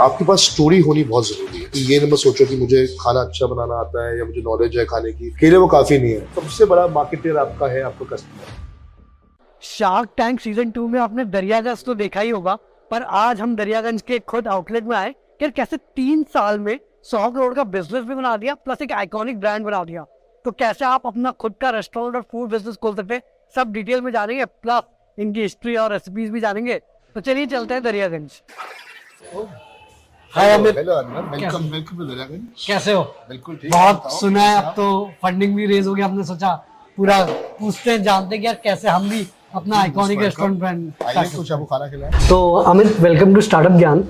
आपके पास स्टोरी होनी बहुत ज़रूरी है। कि ये ना सोचो कि मुझे खाना अच्छा बनाना आता है या मुझे नॉलेज है खाने की। केले वो काफ़ी नहीं है। सबसे बड़ा मार्केटर आपका है, आपका customer Shark Tank season two में आपने दरियागंज तो देखा ही होगा, पर आज हम दरियागंज के खुद आउटलेट में आए, कि कैसे तीन साल में सौ करोड़ का बिज़नेस भी बना दिया प्लस एक आइकॉनिक ब्रांड बना दिया। तो कैसे आप अपना खुद का रेस्टोरेंट और फ़ूड बिज़नेस खोल सकते हैं? सब डिटेल में जानेंगे प्लस इनकी हिस्ट्री और रेसिपीज़ भी जानेंगे। तो चलिए चलते हैं Daryaganj. Hi Amit. Hello welcome welcome to कैसे हो? बिल्कुल ठीक बहुत सुना है अब तो फंडिंग भी रेज हो गया हमने सोचा पूरा पूछते हैं जानते हैं कि यार कैसे हम भी अपना आइकॉनिक रेस्टोरेंट ब्रांड कुछ आपको खाना खिलाएँ। तो अमित वेलकम टू स्टार्टअप ज्ञान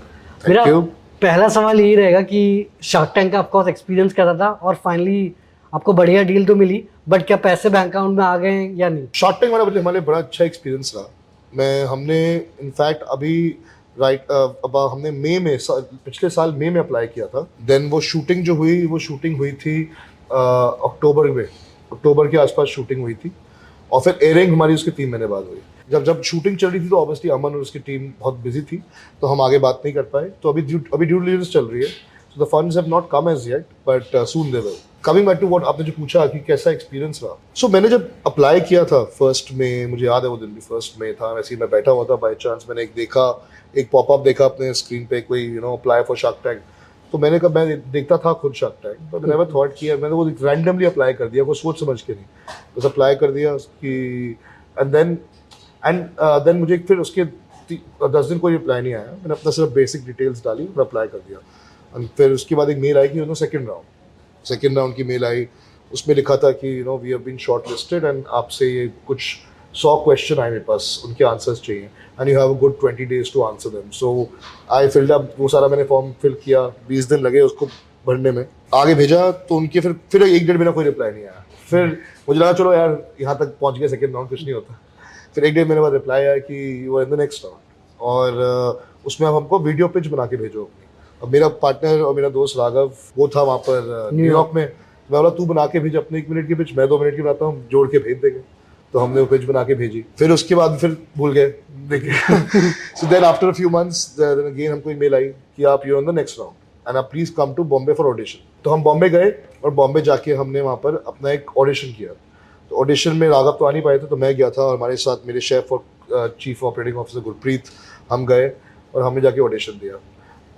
मेरा पहला सवाल यही रहेगा कि शार्क टैंक का आपका एक्सपीरियंस कैसा था और फाइनली आपको बढ़िया डील तो मिली बट क्या पैसे बैंक अकाउंट में आ गए या नहीं? शॉर्ट टाइम वाला मतलब हमारे बड़ा अच्छा एक्सपीरियंस रहा। मैं हमने इनफैक्ट अभी राइट अब हमने मई में पिछले साल मई में अप्लाई किया था। देन वो शूटिंग जो हुई, वो शूटिंग हुई थी अक्टूबर में। अक्टूबर के आसपास शूटिंग हुई थी। और फिर एयरिंग हमारी उसके तीन महीने बाद हुई। जब जब शूटिंग चल रही थी तो ऑब्वियसली अमन और उसकी टीम बहुत बिज़ी थी तो हम आगे बात नहीं कर पाए। तो अभी अभी ड्यू डिलीजेंस चल रही है। So the funds have not come as yet but soon they will coming back to what आपने जो पूछा कि कैसा एक्सपीरियंस रहा। सो so, मैंने जब अप्लाई किया था फ़र्स्ट में मुझे याद है वो दिन भी फ़र्स्ट में था वैसे ही मैं बैठा हुआ था बाई चांस मैंने एक देखा एक पॉपअप देखा अपने स्क्रीन पे कोई you know apply for Shark Tank तो मैंने कहा मैं देखता था खुद Shark Tank but never thought किया मैंने वो रैंडमली अप्लाई कर दिया कोई सोच समझ के नहीं। बस अप्लाई कर दिया कि एंड देन एंड देन मुझे फिर उसके दस दिन कोई रिप्लाई नहीं आया। मैंने अपना सिर्फ़ बेसिक डिटेल्स डाली और अप्लाई कर दिया। फिर उसके बाद एक मेल आई कि you know second round second round की मेल आई। उसमें लिखा था कि you know we have been short listed and आपसे ये कुछ सौ क्वेश्चन आए मेरे पास, उनके आंसर्स चाहिए। And you have a good twenty days to answer them so I filled up वो सारा मैंने फॉर्म फिल किया, बीस दिन लगे उसको भरने में। आगे भेजा तो उनके फिर फिर एक डेढ़ महीना कोई रिप्लाई नहीं आया। फिर मुझे लगा, चलो यार, यहाँ तक पहुँच गया सेकेंड राउंड कुछ नहीं होता। फिर एक डेढ़ महीने बाद रिप्लाई आया कि you are in the next round और उसमें अब हमको वीडियो पिच बना के भेजो अपनी। अब मेरा पार्टनर और मेरा दोस्त राघव वो था वहाँ पर न्यूयॉर्क में। मैं बोला तू बना के भेज अपने एक मिनट की पिच मैं दो मिनट की बनाता हूँ जोड़ के भेज देंगे। तो हमने वो पिच बना के भेजी। फिर उसके बाद फिर भूल गए। देखिए so then after a few months then again हमको ईमेल आई कि आप you on the next round and आप please come to Bombay for audition तो हम बॉम्बे गए और बॉम्बे जाके हमने वहाँ पर अपना एक ऑडिशन किया। तो ऑडिशन में राघव तो आ नहीं पाए थे तो मैं गया था और हमारे साथ मेरे शेफ और चीफ ऑपरेटिंग ऑफिसर गुरप्रीत हम गए और हमने जाके ऑडिशन दिया।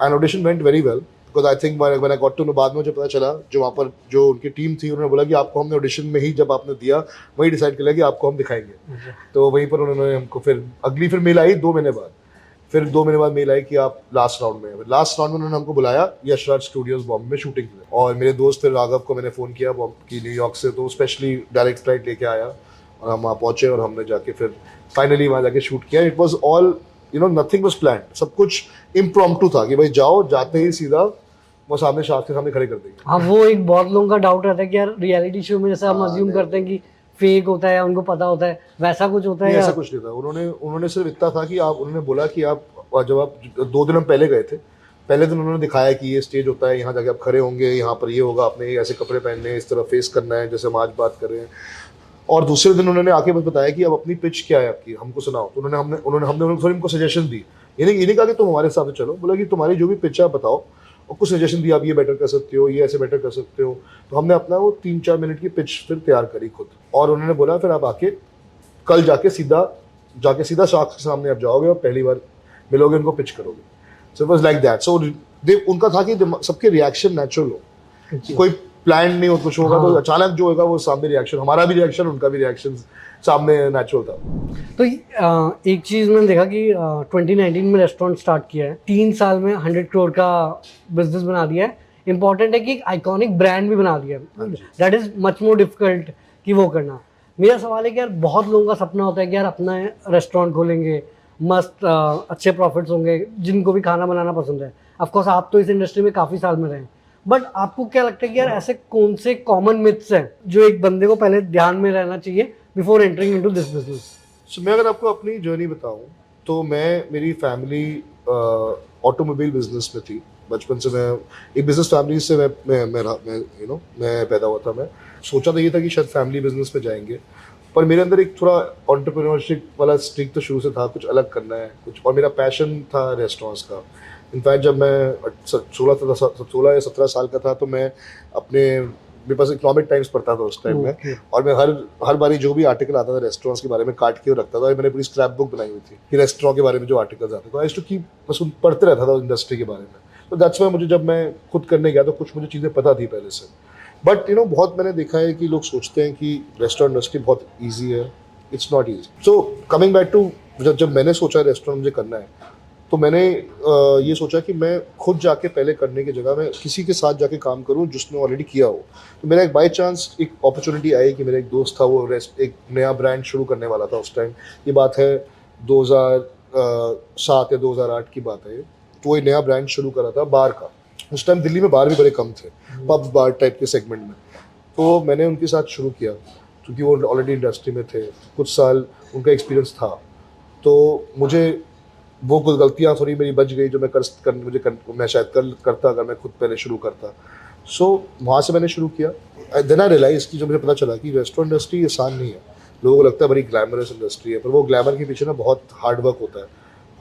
And audition went very well because I think I got to know बाद में मुझे पता चला जो वहाँ पर जो उनकी टीम थी उन्होंने बोला कि आपको हमने ऑडिशन में ही जब आपने दिया वही डिसाइड कर लिया कि आपको हम दिखाएँगे। तो वहीं पर उन्होंने हमको फिर अगली फिर मेल आई दो महीने बाद। फिर दो महीने बाद मेल आई कि आप लास्ट राउंड में लास्ट राउंड में उन्होंने हमको बुलाया यशराज स्टूडियोज बॉम्बे में शूटिंग के लिए और मेरे दोस्त फिर राघव को मैंने फ़ोन किया बॉम्ब की न्यूयॉर्क से तो स्पेशली डायरेक्ट फ़्लाइट लेके आया और हम वहाँ पहुँचे और हमने जाके फिर फाइनली वहाँ जाके शूट किया। It was all you know nothing was plan सब कुछ इम्प्रॉम्प्टू था कि भाई जाओ जाते ही सीधा वो सामने शार्क के सामने खड़े कर देंगे। हाँ वो एक बहुत लोगों का डाउट रहता है कि यार रियलिटी शो में जैसे हम हाँ, अज्यूम करते हैं कि फेक होता है या उनको पता होता है वैसा कुछ होता है ऐसा कुछ नहीं था उन्होंने उन्होंने सिर्फ़ इतना था कि आप उन्होंने बोला कि आप जब आप दो दिन हम पहले गए थे पहले दिन उन्होंने दिखाया कि ये स्टेज होता है यहाँ जाके आप खड़े होंगे यहाँ पर ये होगा आपने ऐसे कपड़े पहनने इस तरह फेस करना है जैसे हम आज बात कर रहे हैं। और दूसरे दिन उन्होंने आके बस बताया कि अब अपनी पिच क्या है आपकी? हमको सुनाओ। तो उन्होंने हमने उन्होंने हमने उनको थोड़ी हमको सजेशन दी। ये नहीं ये नहीं कहा कि तुम हमारे हिसाब से चलो। बोला कि तुम्हारी जो भी पिच है आप बताओ। और कुछ सजेशन दिया आप ये बेटर कर सकते हो ये ऐसे बेटर कर सकते हो। तो हमने अपना वो तीन चार मिनट की पिच फिर तैयार करी खुद। और उन्होंने बोला फिर आप आके कल जाके सीधा जाके सीधा शार्क के सामने आप जाओगे और पहली बार मिलोगे उनको पिच करोगे। So it was like that so उनका था कि सबके रिएक्शन नेचुरल हो। कोई प्लान नहीं हो कुछ होगा तो हाँ। अचानक जो होगा वो सामने रिएक्शन हमारा भी रिएक्शन उनका भी रिएक्शन सामने नेचुरल था। तो एक चीज़ मैंने देखा कि ट्वेंटी नाइनटीन में रेस्टोरेंट स्टार्ट किया है। तीन साल में हंड्रेड करोड़ का बिज़नेस बना दिया है। इंपॉर्टेंट है कि एक आइकॉनिक ब्रांड भी बना दिया है। That is much more difficult कि वो करना। मेरा सवाल है कि यार बहुत लोगों का सपना होता है कि यार अपना रेस्टोरेंट खोलेंगे मस्त अच्छे प्रॉफिट्स होंगे जिनको भी खाना बनाना पसंद है। ऑफकोर्स आप तो इस इंडस्ट्री में काफ़ी साल में रहे हैं। बट आपको क्या लगता है कि यार ऐसे कौन से कॉमन मिथ्स हैं जो एक बंदे को पहले ध्यान में रहना चाहिए before entering into this business so मैं अगर आपको अपनी जर्नी बताऊँ तो मैं मेरी फैमिली ऑटोमोबाइल बिज़नेस में थी। बचपन से मैं एक बिज़नेस फैमिली से मैं मैं मैं यू नो मैं पैदा हुआ था मैं। सोचा तो ये था कि शायद फैमिली बिज़नेस में जाएँगे। पर मेरे अंदर एक थोड़ा ऑन्टरप्रेन्योरशिप वाला स्ट्रिक तो शुरू से था कुछ अलग करना है कुछ और मेरा पैशन था रेस्टोरेंट्स का। इनफैक्ट जब मैं सोलह सत्रह सोलह या सत्रह साल का था तो मैं अपने मेरे पास इकोनॉमिक टाइम्स पढ़ता था उस टाइम Okay. में और मैं हर हर बारी जो भी आर्टिकल आता था रेस्टोरेंट्स के बारे में काट के रखता था और मैंने पूरी स्क्रैप बुक बनाई हुई थी कि रेस्टोरेंट के बारे में जो आर्टिकल्स आते थे। आई टू कीप बस उन पढ़ते रहता था इंडस्ट्री के बारे में। तो दैट्स वाई मुझे जब मैं खुद करने गया तो कुछ मुझे चीज़ें पता थी पहले से। बट यू नो बहुत मैंने देखा है कि लोग सोचते हैं कि रेस्टोरेंट इंडस्ट्री बहुत ईजी है। It's not easy so coming back to जब जब मैंने सोचा रेस्टोरेंट मुझे करना है तो मैंने ये सोचा कि मैं खुद जाके पहले करने की जगह मैं किसी के साथ जाके काम करूँ जिसने ऑलरेडी किया हो। तो मेरा एक बाई चांस एक अपॉर्चुनिटी आई कि मेरा एक दोस्त था वो रेस्ट एक नया ब्रांड शुरू करने वाला था उस टाइम ये बात है 2007 या 2008 की बात है। तो वो एक नया ब्रांड शुरू करा था बार का। उस टाइम दिल्ली में बार भी बड़े कम थे पब बार टाइप के सेगमेंट में। तो मैंने उनके साथ शुरू किया क्योंकि वो ऑलरेडी इंडस्ट्री में थे कुछ साल उनका एक्सपीरियंस था। तो मुझे वो कुछ गलतियाँ थोड़ी मेरी बच गई जो मैं कर, कर मुझे कर, मैं शायद कर करता अगर मैं खुद पहले शुरू करता। सो so, वहाँ से मैंने शुरू किया। देन आई रियलाइज़ कि जो मुझे पता चला कि रेस्टोरेंट इंडस्ट्री आसान नहीं है। लोगों को लगता है बड़ी ग्लैमरस इंडस्ट्री है पर वो ग्लैमर के पीछे ना बहुत हार्ड वर्क होता है।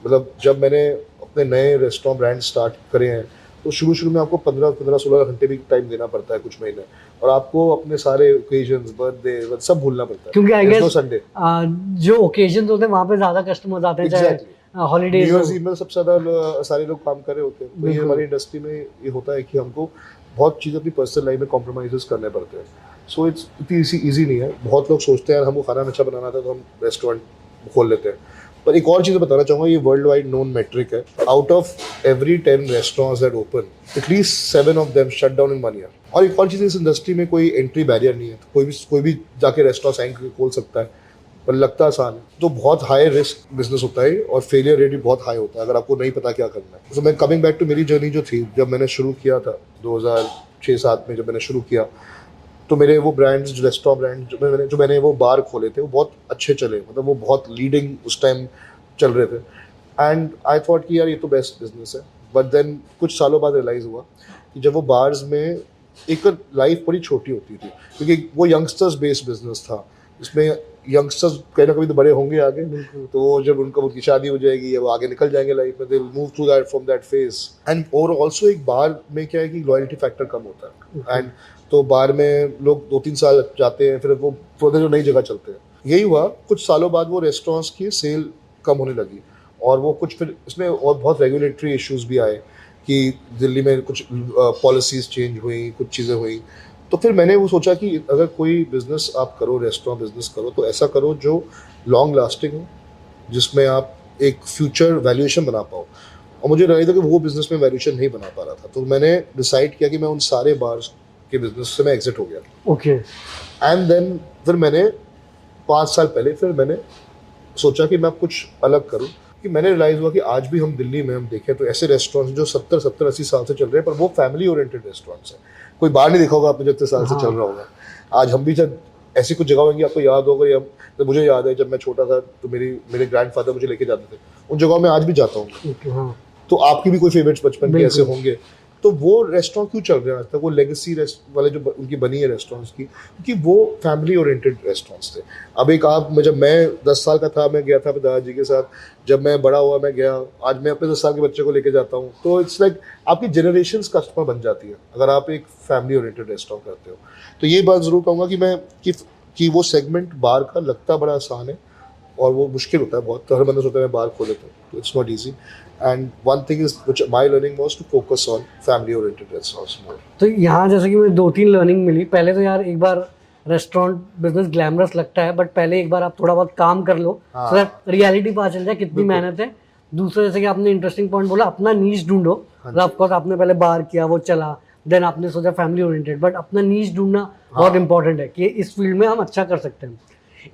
मतलब जब मैंने अपने नए रेस्टोरेंट ब्रांड स्टार्ट करे हैं तो शुरू शुरू में आपको पंद्रह पंद्रह सोलह घंटे भी टाइम देना पड़ता है कुछ महीने। और आपको अपने सारे ओकेजन्स बर्थडे सब भूलना पड़ता है। क्योंकि I There's no guess- Sunday. आ, जो ओकेजन होते हैं वहाँ पे ज़्यादा कस्टमर्स आते हैं Exactly. हॉलीडेज न्यू में सबसे ज़्यादा सारे लोग काम कर रहे होते हैं। तो ये हमारी इंडस्ट्री में ये होता है कि हमको बहुत चीज़ अपनी पर्सनल लाइफ में कॉम्प्रोमाइज़ करने पड़ते हैं। सो इट्स इतनी ईजी नहीं है। बहुत लोग सोचते हैं यार हमको खाना अच्छा बनाना था तो हम रेस्टोरेंट खोल लेते हैं। पर एक और चीज़ बताना चाहूँगा ये वर्ल्ड वाइड नोन मेट्रिक है out of every ten restaurants that open at least seven of them shut down in one year और एक और चीज़ इस इंडस्ट्री में कोई एंट्री बैरियर नहीं है। कोई भी कोई भी जाके रेस्टोरेंट खोल सकता है। पर लगता आसान है। तो बहुत हाई रिस्क बिज़नेस होता है और फेलियर रेट भी बहुत हाई होता है, अगर आपको नहीं पता क्या करना है। तो मैं कमिंग बैक टू मेरी जर्नी जो थी, जब मैंने शुरू किया था 2006 सात में जब मैंने शुरू किया तो मेरे वो ब्रांड्स रेस्टोरेंट ब्रांड जो मैंने जो मैंने वो बार खोले थे, वो बहुत अच्छे चले। मतलब वो बहुत लीडिंग उस टाइम चल रहे थे। एंड आई थॉट कि यार ये तो बेस्ट बिज़नेस है। बट देन कुछ सालों बाद रियलाइज़ हुआ कि जब वो बार्स में एक लाइफ बड़ी छोटी होती थी, क्योंकि वो यंगस्टर्स बेस्ड बिज़नेस था, इसमें यंगस्टर्स कहीं ना कभी तो बड़े होंगे आगे। तो वो जब उनका उनकी शादी हो जाएगी या वो आगे निकल जाएँगे लाइफ में they move through that from that phase and और ऑल्सो एक बार में क्या है कि लॉयल्टी फैक्टर कम होता है। एंड तो बार में लोग दो तीन साल जाते हैं फिर वो फिर जो नई जगह चलते हैं। यही हुआ कुछ सालों बाद वो रेस्टोरेंट्स की सेल कम होने लगी। और वो कुछ फिर इसमें और बहुत रेगुलेटरी इश्यूज़ भी आए कि दिल्ली में कुछ पॉलिसीज़ चेंज हुई कुछ चीज़ें हुई। तो फिर मैंने वो सोचा कि अगर कोई बिज़नेस आप करो रेस्टोरेंट बिज़नेस करो तो ऐसा करो जो लॉन्ग लास्टिंग हो जिसमें आप एक फ्यूचर वैल्यूएशन बना पाओ। और मुझे लगा था कि वो बिज़नेस में वैल्यूएशन नहीं बना पा रहा था। तो मैंने डिसाइड किया कि मैं उन सारे बार्स के बिज़नेस से मैं एग्जिट हो गया। ओके एंड देन फिर मैंने पाँच साल पहले फिर मैंने सोचा कि मैं कुछ अलग करूँ। कि मैंने रियलाइज़ हुआ कि आज भी हम दिल्ली में हम देखें तो ऐसे रेस्टोरेंट्स जो सत्तर सत्तर अस्सी साल से चल रहे हैं पर वो फैमिली ओरिएंटेड रेस्टोरेंट्स हैं। कोई बाहर नहीं देखा होगा आपने जो इतने साल से हाँ। चल रहा होगा। आज हम भी जब ऐसी कुछ जगह होंगी आपको याद होगा या तो मुझे याद है जब मैं छोटा था तो मेरी मेरे ग्रैंडफादर मुझे लेके जाते थे। उन जगहों में आज भी जाता हूँ। हाँ। तो आपकी भी कोई फेवरेट्स बचपन के ऐसे होंगे? तो वो रेस्टोरेंट क्यों चल रहे हैं आज तक? वो लेगेसी वाले जो उनकी बनी है रेस्टोरेंट्स की, क्योंकि वो फैमिली ओरिएंटेड रेस्टोरेंट्स थे। अब एक आप, मैं जब मैं दस साल का था, मैं गया था अपने दादाजी के साथ। जब मैं बड़ा हुआ, मैं गया। आज मैं अपने दस साल के बच्चे को लेके जाता हूँ। तो इट्स लाइक आपकी जनरेशन कस्टमर बन जाती है, अगर आप एक फैमिली ओरिएंटेड रेस्टोरेंट करते हो। तो ये बात ज़रूर कहूँगा कि मैं, कि कि वो सेगमेंट बार का लगता बड़ा आसान है। और वो मुश्किल होता है बहुत। तो हर बंदा सोचता है मैं बाहर खोल लेता हूँ। तो it's not easy and one thing is which my learning was to focus on family oriented more तो यहाँ जैसे कि मुझे दो तीन लर्निंग मिली। पहले तो यार एक बार रेस्टोरेंट बिज़नेस ग्लैमरस लगता है बट पहले एक बार आप थोड़ा बहुत काम कर लो हाँ। सो दैट रियलिटी पता चल जाए कितनी मेहनत है। दूसरा जैसे कि आपने इंटरेस्टिंग पॉइंट बोला अपना नीच ढूंढो। हाँ ऑफकोर्स आपने पहले बार किया वो चला। देन आपने सोचा फैमिली ओरिएंटेड बट अपना नीच ढूंढना बहुत हाँ। इंपॉर्टेंट है कि इस फ़ील्ड में हम अच्छा कर सकते हैं।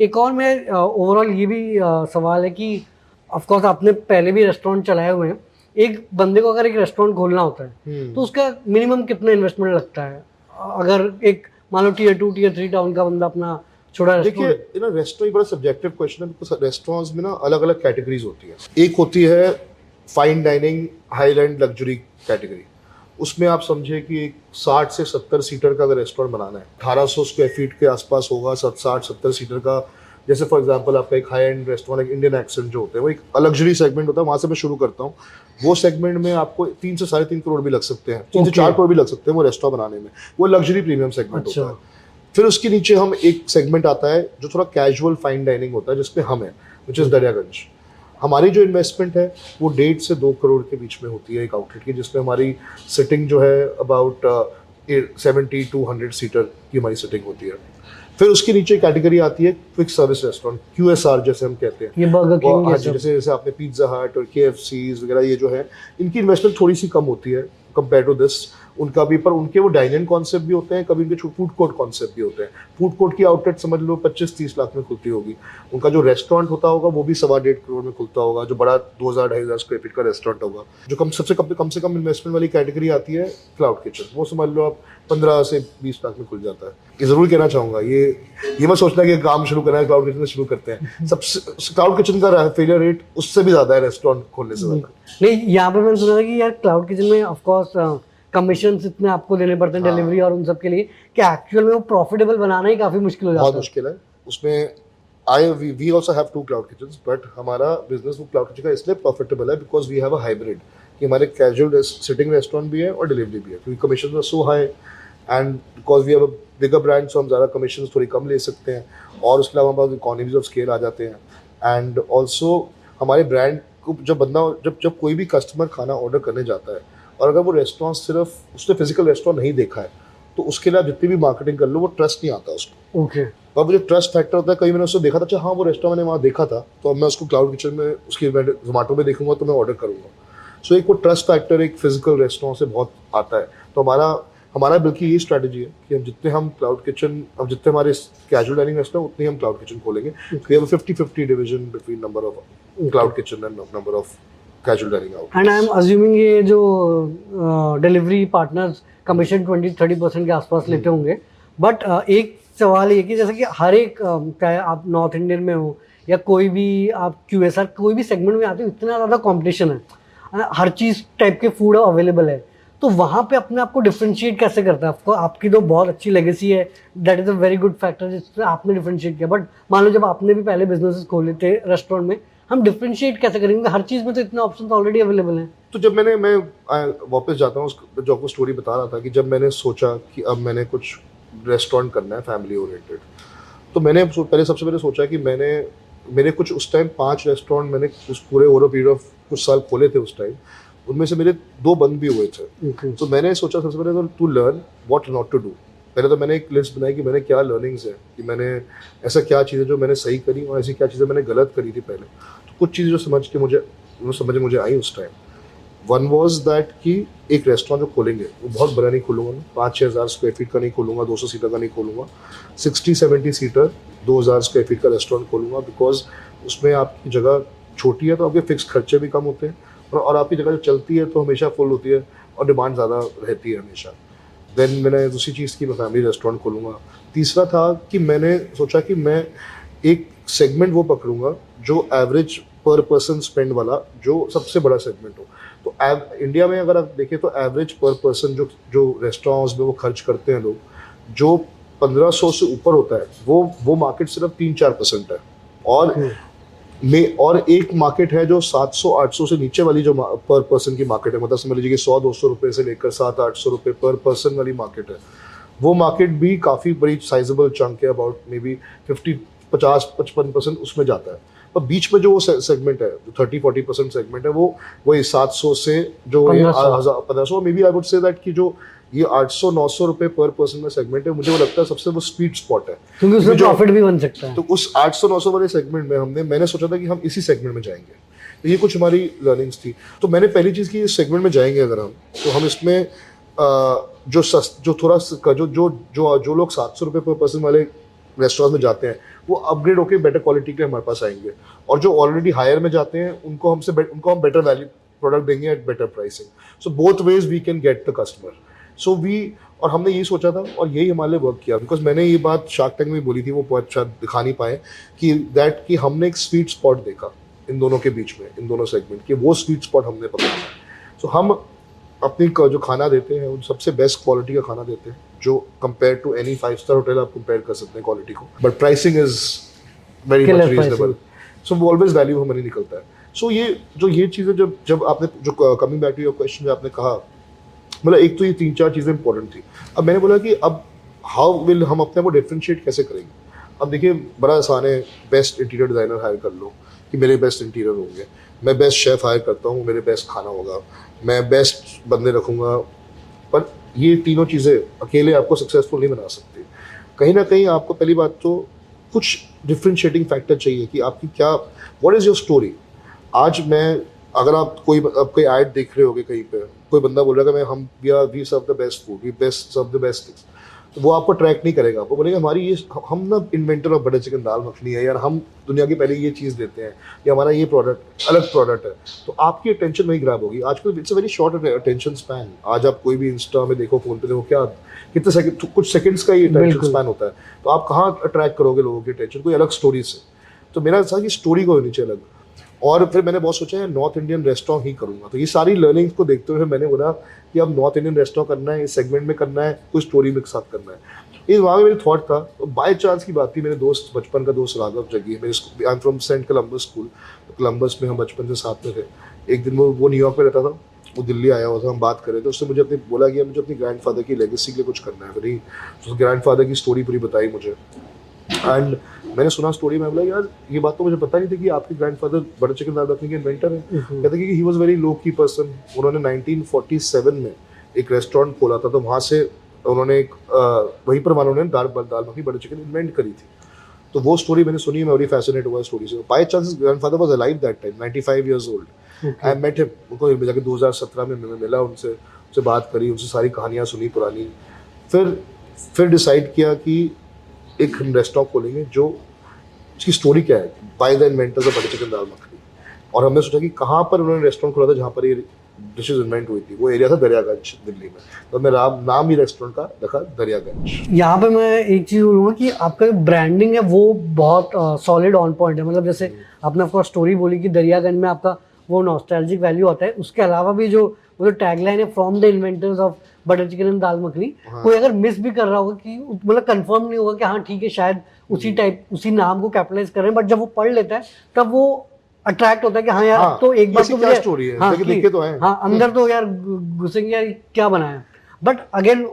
एक और मैं ओवरऑल ये भी अ, सवाल है कि ऑफकोर्स आपने पहले भी रेस्टोरेंट चलाए हुए हैं। एक बंदे को अगर एक रेस्टोरेंट खोलना होता है तो उसका मिनिमम कितना इन्वेस्टमेंट लगता है? अगर एक मान लो tier two tier three town का बंदा अपना छोटा देखिए ना रेस्टोरेंट बड़ा सब्जेक्टिव क्वेश्चन है बिकॉज़ रेस्टोरेंट्स में ना अलग अलग कैटेगरीज होती है। एक होती है fine dining high end luxury category उसमें आप समझे कि एक साठ से सत्तर सीटर का अगर रेस्टोरेंट बनाना है अठारह सौ स्क्वायर फीट के आसपास होगा साठ सत्तर सीटर का जैसे फॉर एग्जांपल आपका एक हाई एंड रेस्टोरेंट एक इंडियन एक्सेंट जो होते हैं वो एक लग्जरी सेगमेंट होता है वहाँ से मैं शुरू करता हूँ। वो सेगमेंट में आपको तीन से साढ़े तीन करोड़ भी लग सकते हैं तीन से चार करोड़ भी लग सकते हैं वो रेस्टोरेंट बनाने में। वो लग्जरी प्रीमियम सेगमेंट अच्छा। होता है। फिर उसके नीचे हम एक सेगमेंट आता है जो थोड़ा कैजुअल फाइन डाइनिंग होता है जिसपे हम है विच इज़ दरियागंज हमारी जो इन्वेस्टमेंट है वो डेढ़ से दो करोड़ के बीच में होती है एक आउटलेट की जिसमें हमारी सिटिंग जो है about seventy two hundred seater की हमारी सिटिंग होती है। फिर उसके नीचे कैटेगरी आती है quick service restaurant Q S R जैसे हम कहते हैं। ये बर्गर किंग हाँ जैसे जैसे आपने पिज्जा हट और के वगैरह ये जो है इनकी इन्वेस्टमेंट थोड़ी सी कम होती है कंपेयर टू दिस उनका भी पर उनके वो डाइन इन कॉन्सेप्ट भी होते हैं कभी उनके फ़ूड कोर्ट कॉन्सेप्ट भी होते हैं। फ़ूड कोर्ट की आउटलेट समझ लो पच्चीस तीस लाख में खुलती होगी। उनका जो रेस्टोरेंट होता होगा वो भी सवा डेढ़ करोड़ में खुलता होगा जो बड़ा दो हज़ार ढाई हज़ार स्क्वायर फीट का रेस्टोरेंट होगा जो कम सबसे कम कम से कम इन्वेस्टमेंट वाली कैटेगरी आती है क्लाउड किचन वो समझ लो आप पंद्रह से बीस लाख में खुल जाता है। ये ज़रूर कहना चाहूँगा ये ये मत सोचना कि काम शुरू करना है क्लाउड किचन शुरू करते हैं। सबसे क्लाउड किचन का फेलियर रेट उससे भी ज़्यादा है रेस्टोरेंट खोलने से ज़्यादा। नहीं यहाँ पे मैंने सुना था कि यार क्लाउड किचन में ऑफ़ कोर्स कमीशन इतने आपको देने पड़ते हैं हाँ। डिलीवरी और उन सब के लिए कि एक्चुअल में वो प्रॉफिटेबल बनाना ही काफ़ी मुश्किल हो जाता है। मुश्किल है। उसमें I we we also have two cloud kitchens but हमारा बिज़नेस वो क्लाउड किचन का इसलिए प्रॉफिटेबल है because we have a hybrid कि हमारे कैजुअल सिटिंग रेस्टोरेंट भी है और डिलीवरी भी है क्योंकि commission are so high and because we have a bigger brand so हम ज़्यादा कमीशन थोड़ी कम ले सकते हैं और उसके अलावा हमारे इकोनॉमीज ऑफ़ स्केल आ जाते हैं। एंड ऑल्सो हमारे ब्रांड को जब बंदा जब जब कोई भी कस्टमर खाना ऑर्डर करने जाता है और अगर वो रेस्टोरेंट सिर्फ़ उसने फ़िज़िकल रेस्टोरेंट नहीं देखा है तो उसके लिए आप जितनी भी मार्केटिंग कर लो वो ट्रस्ट नहीं आता उसको। ओके और वो जो ट्रस्ट फैक्टर होता है कभी मैंने उसको देखा था अच्छा हाँ वो रेस्टोरेंट मैंने वहाँ देखा था तो अब मैं उसको क्लाउड किचन में उसकी मैं जोमेटो में देखूँगा तो मैं ऑर्डर करूँगा। सो एक वो ट्रस्ट फैक्टर एक फ़िज़िकल रेस्टोरेंट से बहुत आता है। तो हमारा हमारा बल्कि ये स्ट्रैटेजी है कि हम जितने हम क्लाउड किचन अब जितने हमारे कैजुअल डाइनिंग रेस्टोरेंट उतने हम क्लाउड किचन खोलेंगे। Fifty fifty division between number of cloud kitchen and number of casual dining out and I am assuming ये जो delivery partners commission twenty thirty percent के आसपास लेते होंगे। बट एक सवाल ये कि जैसे कि हर एक चाहे आप नॉर्थ इंडियन में हो या कोई भी आप क्यू कोई भी सेगमेंट में आते हो इतना ज़्यादा कॉम्पिटिशन है। हर चीज़ टाइप के फ़ूड अवेलेबल है। तो वहाँ पे अपने आप को डिफ्रेंशिएट कैसे करता है? आपको आपकी तो बहुत अच्छी लेगेसी है। That is a very good factor जिससे आपने डिफ्रेंशिएट किया। बट मान लो जब आपने भी पहले बिजनेसेस खोले थे रेस्टोरेंट में हम डिफ्रेंशिएट कैसे करेंगे? हर चीज़ में तो इतने ऑप्शन ऑलरेडी अवेलेबल हैं। तो जब मैंने मैं वापस जाता हूँ उस जो आपको स्टोरी बता रहा था कि जब मैंने सोचा कि अब मैंने कुछ रेस्टोरेंट करना है फैमिली ओरिएंटेड तो मैंने पहले सबसे पहले सोचा कि मैंने मेरे कुछ उस टाइम पाँच रेस्टोरेंट मैंने उस पूरे ओवर पीरियड ऑफ़ कुछ साल खोले थे उस टाइम उनमें से मेरे दो बंद भी हुए थे। तो मैंने सोचा सबसे पहले तो to learn what not to do पहले तो मैंने एक लिस्ट बनाई कि मैंने क्या लर्निंग्स है, कि मैंने ऐसा क्या चीज़ें जो मैंने सही करी और ऐसी क्या चीज़ें मैंने गलत करी थी पहले। तो कुछ चीज़ें जो समझ के मुझे, जो समझ मुझे आई उस टाइम वन वॉज़ दैट कि एक रेस्टोरेंट जो खोलेंगे, वो बहुत बड़ा नहीं खोलूँगा मैं पाँच छः हज़ार स्क्वायर फीट का नहीं खोलूँगा, दो सौ सीटर का नहीं खोलूँगा सिक्सटी सेवेंटी सीटर दो हज़ार स्क्वायर फीट का रेस्टोरेंट खोलूँगा बिकॉज़ उसमें आपकी जगह छोटी है तो आपके फिक्स खर्चे भी कम होते हैं और आपकी जगह जो चलती है तो हमेशा फुल होती है और डिमांड ज़्यादा रहती है हमेशा। देन मैंने दूसरी चीज़ की मैं फैमिली रेस्टोरेंट खोलूँगा। तीसरा था कि मैंने सोचा कि मैं एक सेगमेंट वो पकड़ूँगा जो एवरेज पर पर्सन स्पेंड वाला जो सबसे बड़ा सेगमेंट हो। तो एव, इंडिया में अगर आप देखें तो एवरेज पर पर्सन जो जो रेस्टोरेंट्स में वो खर्च करते हैं लोग जो 1500 से ऊपर होता है वो वो मार्केट सिर्फ़ तीन चार परसेंट है। और में और एक मार्केट है जो 700 800 से नीचे वाली जो पर पर्सन की मार्केट है। मतलब समझ लीजिए कि 100 200 रुपए से लेकर 7 800 रुपए पर पर्सन वाली मार्केट है। वो मार्केट भी काफ़ी बड़ी साइजेबल चंक है अबाउट मे बी फिफ्टी पचास पचपन परसेंट उसमें जाता है। पर बीच में जो वो सेगमेंट है जो थर्टी फोर्टी परसेंट सेगमेंट है वो वही सात सौ से जो हज़ार पंद्रह सौ maybe I would say that कि जो ये आठ सौ नौ सौ रुपये पर पर्सन का सेगमेंट है। मुझे वो लगता है सबसे वो स्वीट स्पॉट है। क्योंकि उसमें प्रॉफिट भी बन सकता है। तो उस 800 900 वाले सेगमेंट में हमने मैंने सोचा था कि हम इसी सेगमेंट में जाएँगे। तो ये कुछ हमारी लर्निंग्स थी। तो मैंने पहली चीज़ की इस सेगमेंट में जाएँगे अगर हम तो हम इसमें जो सस जो थोड़ा जो जो जो जो लोग सात सौ रुपये पर पर्सन वाले रेस्टोरेंट में जाते हैं वो अपग्रेड होकर बेटर क्वालिटी के हमारे पास आएँगे। और जो ऑलरेडी हायर में जाते हैं उनको हमसे उनको हम बेटर वैल्यू प्रोडक्ट देंगे at better pricing so both ways we can get the customer so we और हमने यही सोचा था और यही हमारे लिए वर्क किया। बिकॉज़ मैंने ये बात शार्क टैंक में बोली थी वो बहुत शायद दिखा नहीं पाए कि दैट कि हमने एक स्वीट स्पॉट देखा इन दोनों के बीच में इन दोनों सेगमेंट कि वो स्वीट स्पॉट हमने पकड़ा। सो हम अपनी जो खाना देते हैं उन सबसे बेस्ट क्वालिटी का खाना देते हैं जो compare to any five star hotel आप कंपेयर कर सकते हैं क्वालिटी को। But pricing is very much reasonable so वो ऑलवेज वैल्यू हमें निकलता है। सो so, ये जो ये चीज़ें जब जब आपने जो coming back to your question जो आपने कहा मतलब एक तो ये तीन चार चीज़ें इंपॉर्टेंट थी। अब मैंने बोला कि अब हाउ विल हम अपने को डिफ्रेंशिएट कैसे करेंगे? अब देखिए, बड़ा आसान है बेस्ट इंटीरियर डिज़ाइनर हायर कर लो कि मेरे बेस्ट इंटीरियर होंगे। मैं बेस्ट शेफ हायर करता हूँ, मेरे बेस्ट खाना होगा। मैं बेस्ट बंदे रखूँगा। पर ये तीनों चीज़ें अकेले आपको सक्सेसफुल नहीं बना सकती। कहीं ना कहीं आपको पहली बात तो कुछ डिफ्रेंशिएटिंग फैक्टर चाहिए कि आपकी क्या व्हाट इज़ योर स्टोरी आज मैं, अगर आप कोई आप कोई ऐड देख रहे होगे कहीं पे कोई बंदा बोल रहा है कि हम we are we serve the best food we best serve the best things तो वो आपको ट्रैक नहीं करेगा वो बोलेगा हमारी ये हम ना inventor of butter chicken dal makhani है यार हम दुनिया की पहले ये चीज़ देते हैं या हमारा ये प्रोडक्ट अलग प्रोडक्ट है। तो आपकी अटेंशन वही ग्रैब होगी। आजकल it's a very short attention span आज आप कोई भी इंस्टा में देखो फ़ोन पे देखो क्या कितने सेकंड कुछ सेकंड्स का ही अटेंशन स्पैन होता है। तो आप कहाँ अट्रैक्ट करोगे लोगों की अटेंशन कोई अलग स्टोरी से। तो मेरा था कि स्टोरी को होनी चाहिए अलग। और फिर मैंने बहुत सोचा है नॉर्थ इंडियन रेस्टोरेंट ही करूँगा। तो ये सारी लर्निंग्स को देखते हुए मैंने बोला कि अब नॉर्थ इंडियन रेस्टोरेंट करना है, इस सेगमेंट में करना है, कुछ स्टोरी में साथ करना है। इस वहाँ में मेरी थॉट था बाय चांस की बात थी, मेरे दोस्त, बचपन का दोस्त राघव जगी, मेरे I am from saint Columbus school Columbus में हम बचपन से साथ में थे। एक दिन वो वो न्यूयॉर्क में रहता था, वो दिल्ली आया हुआ था, हम बात कर रहे थे, उसने मुझे अपनी, बोला कि मुझे अपनी ग्रैंड फादर की लेगेसी के लिए कुछ करना है। ही उस ग्रैंड फादर की स्टोरी पूरी बताई मुझे। एंड मैंने सुना स्टोरी में बोला यार ये बात तो मुझे पता नहीं थी कि आपके grandfather butter chicken dal makhani के इन्वेंटर है। कहते कि ही वाज वेरी लो की पर्सन उन्होंने 1947 में एक रेस्टोरेंट खोला था तो वहाँ से उन्होंने एक वहीं पर मानो उन्होंने dal dal makhani butter chicken invent करी थी। तो वो स्टोरी मैंने सुनी मैं बड़ी फैसिनेट हुआ स्टोरी से। By chance grandfather was alive that time 95 years old I met him उनको जाके 2017 में मैं मिला उनसे उनसे बात करी उनसे सारी कहानियाँ सुनी पुरानी। फिर फिर डिसाइड किया कि एक हम रेस्टोरेंट खोलेंगे जो उसकी स्टोरी क्या है? By the inventors of butter chicken dal makhani और हमने सोचा कि कहाँ पर उन्होंने रेस्टोरेंट खोला था जहाँ पर ये डिशेज इन्वेंट हुई थी? वो एरिया था दरियागंज दिल्ली में। तो मैं नाम नाम ही रेस्टोरेंट का रखा दरियागंज। यहाँ पे मैं एक चीज़ बोलूँगा कि आपका ब्रांडिंग है वो बहुत सॉलिड ऑन पॉइंट है। मतलब जैसे आपने आपको स्टोरी बोली कि दरियागंज में आपका वो नॉस्टैल्जिक वैल्यू आता है उसके अलावा भी जो वो जो टैगलाइन है from the inventors of butter chicken and dal makhani हाँ। कोई अगर मिस भी कर रहा होगा कि मतलब कंफर्म नहीं होगा कि हाँ ठीक है शायद उसी टाइप उसी नाम को कैपिटलाइज कर रहे हैं बट जब वो पढ़ लेता है तब वो अट्रैक्ट होता है कि हाँ यार हाँ, तो एक बार तो क्या story है? हाँ, देखे तो हैं। हाँ अंदर तो यार घुसेंगे यार क्या बनाया बट अगेन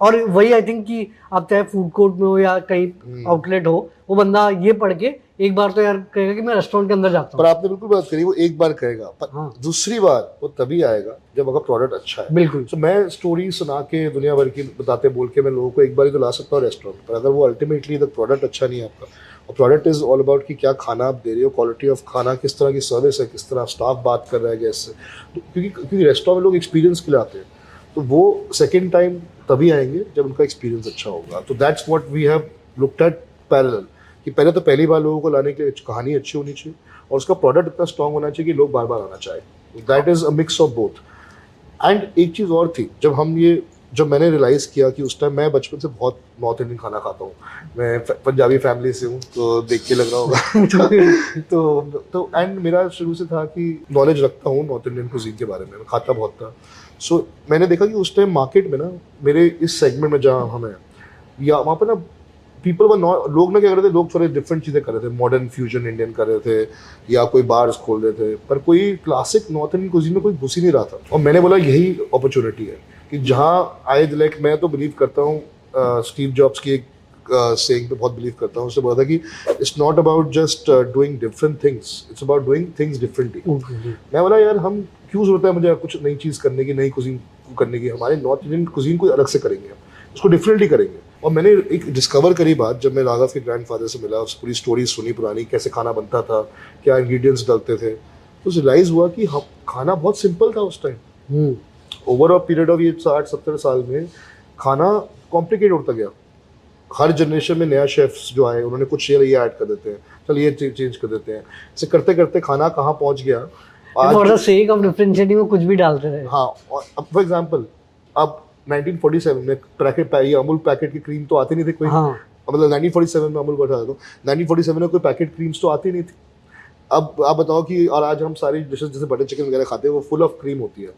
और वही आई थिंक कि आप चाहे फ़ूड कोर्ट में हो या कहीं हम्म। आउटलेट हो वो बंदा ये पढ़ के एक बार तो यार कहेगा कि मैं रेस्टोरेंट के अंदर जाता हूँ। पर आपने बिल्कुल बात करी वो एक बार कहेगा पर हाँ। दूसरी बार वो तभी आएगा जब अगर प्रोडक्ट अच्छा है। बिल्कुल। तो so, मैं स्टोरी सुना के दुनिया भर की बताते बोल के मैं लोगों को एक बार ही तो ला सकता हूँ रेस्टोरेंट पर। अगर वो अल्टीमेटली द प्रोडक्ट अच्छा नहीं है आपका और प्रोडक्ट इज़ ऑल अबाउट कि क्या खाना आप दे रहे हो क्वालिटी ऑफ़ खाना किस तरह की सर्विस है किस तरह स्टाफ बात कर रहा है गैस से। तो क्योंकि क्योंकि रेस्टोरेंट में लोग एक्सपीरियंस के लिए आते हैं। तो वो सेकेंड टाइम तभी आएँगे जब उनका एक्सपीरियंस अच्छा होगा। तो that's what we have looked at parallel कि पहले तो पहली बार लोगों को लाने के लिए कहानी अच्छी होनी चाहिए और उसका प्रोडक्ट इतना स्ट्रांग होना चाहिए कि लोग बार बार आना चाहे। That is a mix of both and एक चीज़ और थी जब हम ये जब मैंने रियलाइज़ किया कि उस टाइम मैं बचपन से बहुत नॉर्थ इंडियन खाना खाता हूँ। मैं पंजाबी फैमिली से हूँ तो देख के लग रहा होगा। तो तो एंड मेरा शुरू से था कि नॉलेज रखता हूँ नॉर्थ इंडियन कुजीन के बारे में। मैं खाता बहुत था। सो so, मैंने देखा कि उस टाइम मार्केट में ना मेरे इस सेगमेंट में जहाँ हम हैं या वहाँ पर ना पीपल वर नॉट लोग ना क्या कर रहे थे लोग थोड़े डिफरेंट चीज़ें कर रहे थे मॉडर्न फ्यूजन इंडियन कर रहे थे या कोई बार्स खोल रहे थे पर कोई क्लासिक नॉर्थ इंडियन कुजीन में कोई घुस ही नहीं रहा था। और मैंने बोला यही अपॉर्चुनिटी है कि जहाँ आए लाइक मैं तो बिलीव करता हूँ स्टीव जॉब्स की एक सेइंग पे बहुत बिलीव करता हूँ। उसने बोला था कि it's not about just doing different things it's about doing things differently मैं बोला यार हम क्यों ज़रूरत है मुझे कुछ नई चीज़ करने की नई कुजीन करने की? हमारे नॉर्थ इंडियन कुजीन को अलग से करेंगे हम उसको डिफरेंटली करेंगे और मैंने एक डिस्कवर करी बात जब मैं राघव के ग्रैंडफादर से मिला उस पूरी स्टोरी सुनी पुरानी कैसे खाना बनता था क्या इंग्रेडिएंट्स डालते थे। तो रियलाइज़ हुआ कि हम खाना बहुत सिंपल था उस time over a period of ये साठ सत्तर साल में खाना कॉम्प्लिकेट होता गया। हर जनरेशन में नया शेफ्स जो आए उन्होंने कुछ ये ऐड कर देते हैं चल ये चेंज कर देते हैं। ऐसे करते करते खाना कहाँ पहुँच गया? For the sake of differentiating में कुछ भी डालते रहे। हाँ फॉर एग्ज़ाम्पल अब 1947 में पैकेट ये अमूल पैकेट की क्रीम तो आती नहीं थी कोई। हाँ। मतलब 1947 में अमूल बैठा था तो। 1947 में कोई पैकेट क्रीम्स तो आती नहीं थी। अब आप बताओ कि और आज हम सारी डिशेज जैसे बटर चिकन वगैरह खाते हैं वो फुल ऑफ़ क्रीम होती है।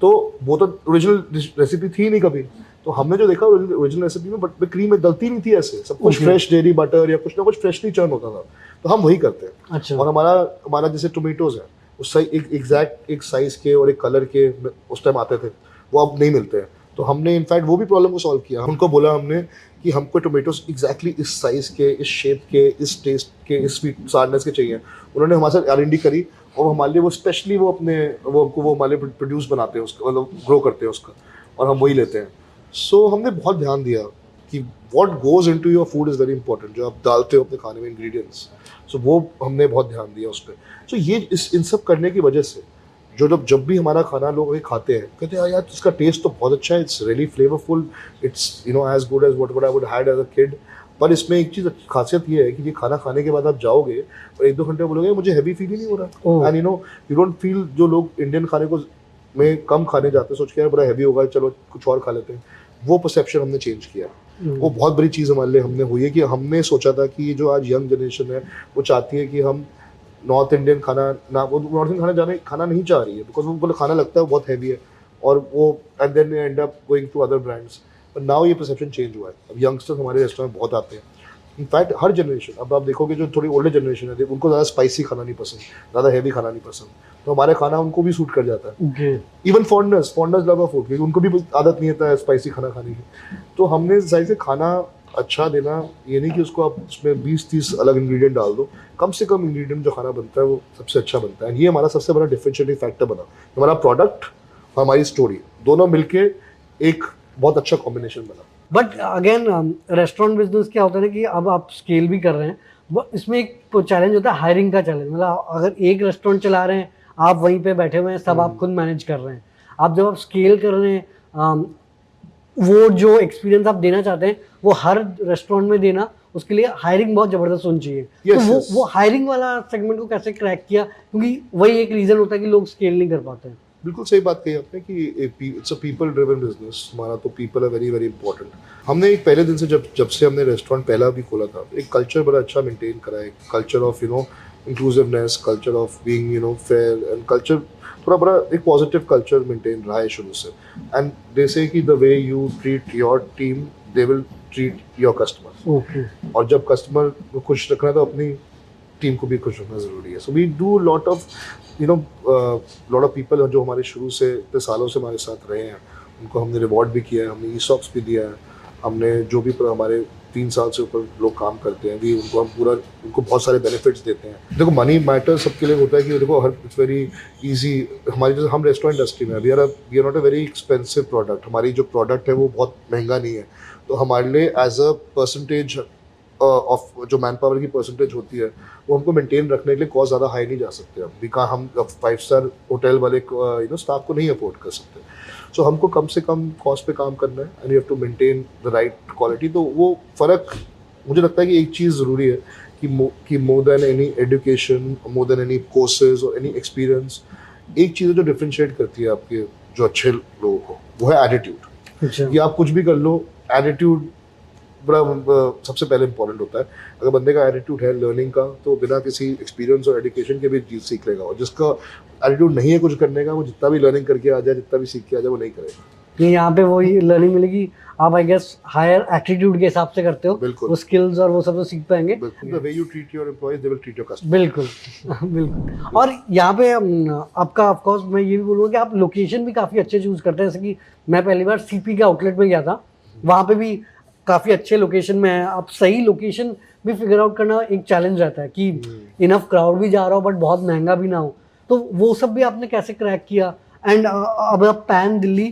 तो वो तो ओरिजिनल रेसिपी थी नहीं कभी। तो हमने जो देखा ओरिजिनल रेसिपी में बट क्रीम में डलती नहीं थी ऐसे। सब कुछ फ्रेश डेयरी बटर या कुछ ना कुछ फ्रेशली चर्न होता था। तो हम वही करते हैं। अच्छा। और हमारा हमारा जैसे टोमेटोज है उस एक एग्जैक्ट एक साइज़ के और एक कलर के उस टाइम आते थे। वो अब नहीं मिलते हैं। तो हमने इनफैक्ट वो भी प्रॉब्लम को सॉल्व किया। उनको बोला हमने कि हमको टोमेटोज एग्जैक्टली इस साइज़ के इस शेप के इस टेस्ट के इस स्वीट सार्डनेस के चाहिए। उन्होंने हमारे साथ आर करी और हमारे लिए वो स्पेशली वो अपने वो हमको वो हमारे प्रोड्यूस बनाते हैं उसका मतलब ग्रो करते हैं उसका और हम वही लेते हैं। सो so, हमने बहुत ध्यान दिया कि what goes into your food is very important जो आप डालते हो अपने खाने में इंग्रेडिएंट्स सो so, वो हमने बहुत ध्यान दिया उस पर सो so, ये इस इन सब करने की वजह से जो लोग जब भी हमारा खाना लोग खाते हैं कहते हैं यार इसका टेस्ट तो बहुत अच्छा है it's really flavourful it's you know as good as what what I would had as a kid पर इसमें एक चीज़ खासियत ये है कि ये खाना खाने के बाद आप जाओगे और एक दो घंटे बोलोगे मुझे हैवी फील ही नहीं हो रहा. And you know you don't feel जो लोग इंडियन खाने को में कम खाने जाते हैं सोच के यार बड़ा हैवी होगा चलो कुछ और खा लेते हैं. वो परसेप्शन हमने चेंज किया। हम्म। वो बहुत बड़ी चीज़ हमारे लिए हमने हुई है कि हमने सोचा था कि जो आज यंग जनरेशन है वो चाहती है कि हम नॉर्थ इंडियन खाना ना वो नॉर्थ इंडियन खाना जाने खाना नहीं चाह रही है बिकॉज़ वो बोले खाना लगता है बहुत हैवी है और वो and then end up going to other brands but now ये परसेप्शन चेंज हुआ है। अब यंगस्टर्स हमारे रेस्टोरेंट में बहुत आते हैं। इनफैक्ट हर जनरेशन अब आप देखोगे जो थोड़ी ओल्डर जनरेशन है उनको ज़्यादा स्पाइसी खाना नहीं पसंद ज़्यादा हैवी खाना नहीं पसंद। तो हमारे खाना उनको भी सूट कर जाता है। Even founders founders love food क्योंकि उनको भी आदत नहीं होता है स्पाइसी खाना खाने की। तो हमने ज़ाहिर से खाना अच्छा देना। ये नहीं कि उसको आप उसमें बीस तीस अलग इंग्रेडिएंट डाल दो। कम से कम इंग्रेडिएंट जो खाना बनता है वो सबसे अच्छा बनता है। ये हमारा सबसे बड़ा डिफरेंशिएटिंग फैक्टर बना। हमारा प्रोडक्ट और हमारी स्टोरी दोनों मिलके एक बहुत अच्छा कॉम्बिनेशन बना। बट अगेन रेस्टोरेंट बिज़नेस क्या होता है ना कि अब आप स्केल भी कर रहे हैं। इसमें एक चैलेंज होता है हायरिंग का चैलेंज मतलब अगर एक रेस्टोरेंट चला रहे हैं आप वहीं पे बैठे हुए हैं सब आप खुद मैनेज कर रहे हैं। आप जब आप स्केल कर रहे हैं um, वो जो एक्सपीरियंस आप देना चाहते हैं वो हर रेस्टोरेंट में देना उसके लिए हायरिंग बहुत ज़बरदस्त होनी चाहिए। Yes, तो वो yes. वो हायरिंग वाला सेगमेंट को कैसे क्रैक किया? क्योंकि वही एक रीज़न होता है कि लोग स्केल नहीं कर पाते हैं। बिल्कुल सही बात कही आपने कि it's a people driven business हमारा तो पीपल है वेरी वेरी इंपॉर्टेंट हमने एक पहले दिन से जब जब से हमने रेस्टोरेंट पहला भी खोला था एक कल्चर बड़ा अच्छा मेंटेन करा है। Culture of you know inclusiveness culture of being you know fair and culture थोड़ा बड़ा एक पॉजिटिव कल्चर मेंटेन रहा है शुरू से। And they say that the way you treat your team they will treat your customer okay और जब customer को खुश रखना है तो अपनी टीम को भी खुश रखना ज़रूरी है। So we do lot of you know lot of people जो हमारे शुरू से इतने सालों से हमारे साथ रहे हैं। उनको हमने रिवॉर्ड भी किया है हमने ई सॉप्स भी दिया है। हमने जो भी हमारे तीन साल से ऊपर लोग काम करते हैं, भी उनको हम पूरा, उनको बहुत सारे बेनिफिट्स देते हैं। देखो मनी मैटर सबके लिए होता है कि देखो, हर इट्स वेरी इजी हमारी जैसे, हम रेस्टोरेंट इंडस्ट्री में we are we are not a very expensive product हमारी जो प्रोडक्ट है, वो बहुत महँगा नहीं है। तो हमारे लिए एज अ परसेंटेज ऑफ़ जो मैन पावर की परसेंटेज होती है, वो हमको मेंटेन रखने के लिए कॉस्ट ज़्यादा हाई नहीं जा सकते। हम कहाँ हम फाइव स्टार होटल वाले यू नो स्टाफ को नहीं अफोर्ड कर सकते। सो so, हमको कम से कम कॉस्ट पे काम करना है and you have to maintain the right quality तो वो फ़र्क मुझे लगता है कि एक चीज़ ज़रूरी है कि मो कि more than any education more than any courses और एनी एक्सपीरियंस एक चीज़ जो डिफ्रेंशिएट करती है आपके जो अच्छे लोगों को वो है एटीट्यूड अच्छा। कि आप कुछ भी कर लो एटीट्यूड बड़ा सबसे पहले इंपॉर्टेंट होता है। अगर बंदे का एटीट्यूड है लर्निंग का तो बिना किसी एक्सपीरियंस और एजुकेशन के भी चीज़ सीख लेगा। और जिसका एटीट्यूड नहीं है कुछ करने का वो जितना भी लर्निंग करके आ जाए जितना भी सीख के आ जाए वो नहीं करेगा। कि यहाँ पे वही लर्निंग मिलेगी। आप आई गेस हायर एटीट्यूड के हिसाब से करते हो। बिल्कुल। वो स्किल्स और वो सब तो सीख पाएँगे। Way you treat your employees they will treat your customer बिल्कुल। बिल्कुल। और यहाँ पे आपका ऑफकोर्स मैं ये भी बोलूँगा कि आप लोकेशन भी काफ़ी अच्छे चूज़ करते हैं। जैसे कि मैं पहली बार सीपी के आउटलेट में गया था। वहाँ पे भी काफ़ी अच्छे लोकेशन में है। अब सही लोकेशन भी फिगर आउट करना एक चैलेंज रहता है कि इनफ क्राउड भी जा रहा हो बट बहुत महँगा भी ना हो। तो वो सब भी आपने कैसे क्रैक किया? एंड अब आप पैन दिल्ली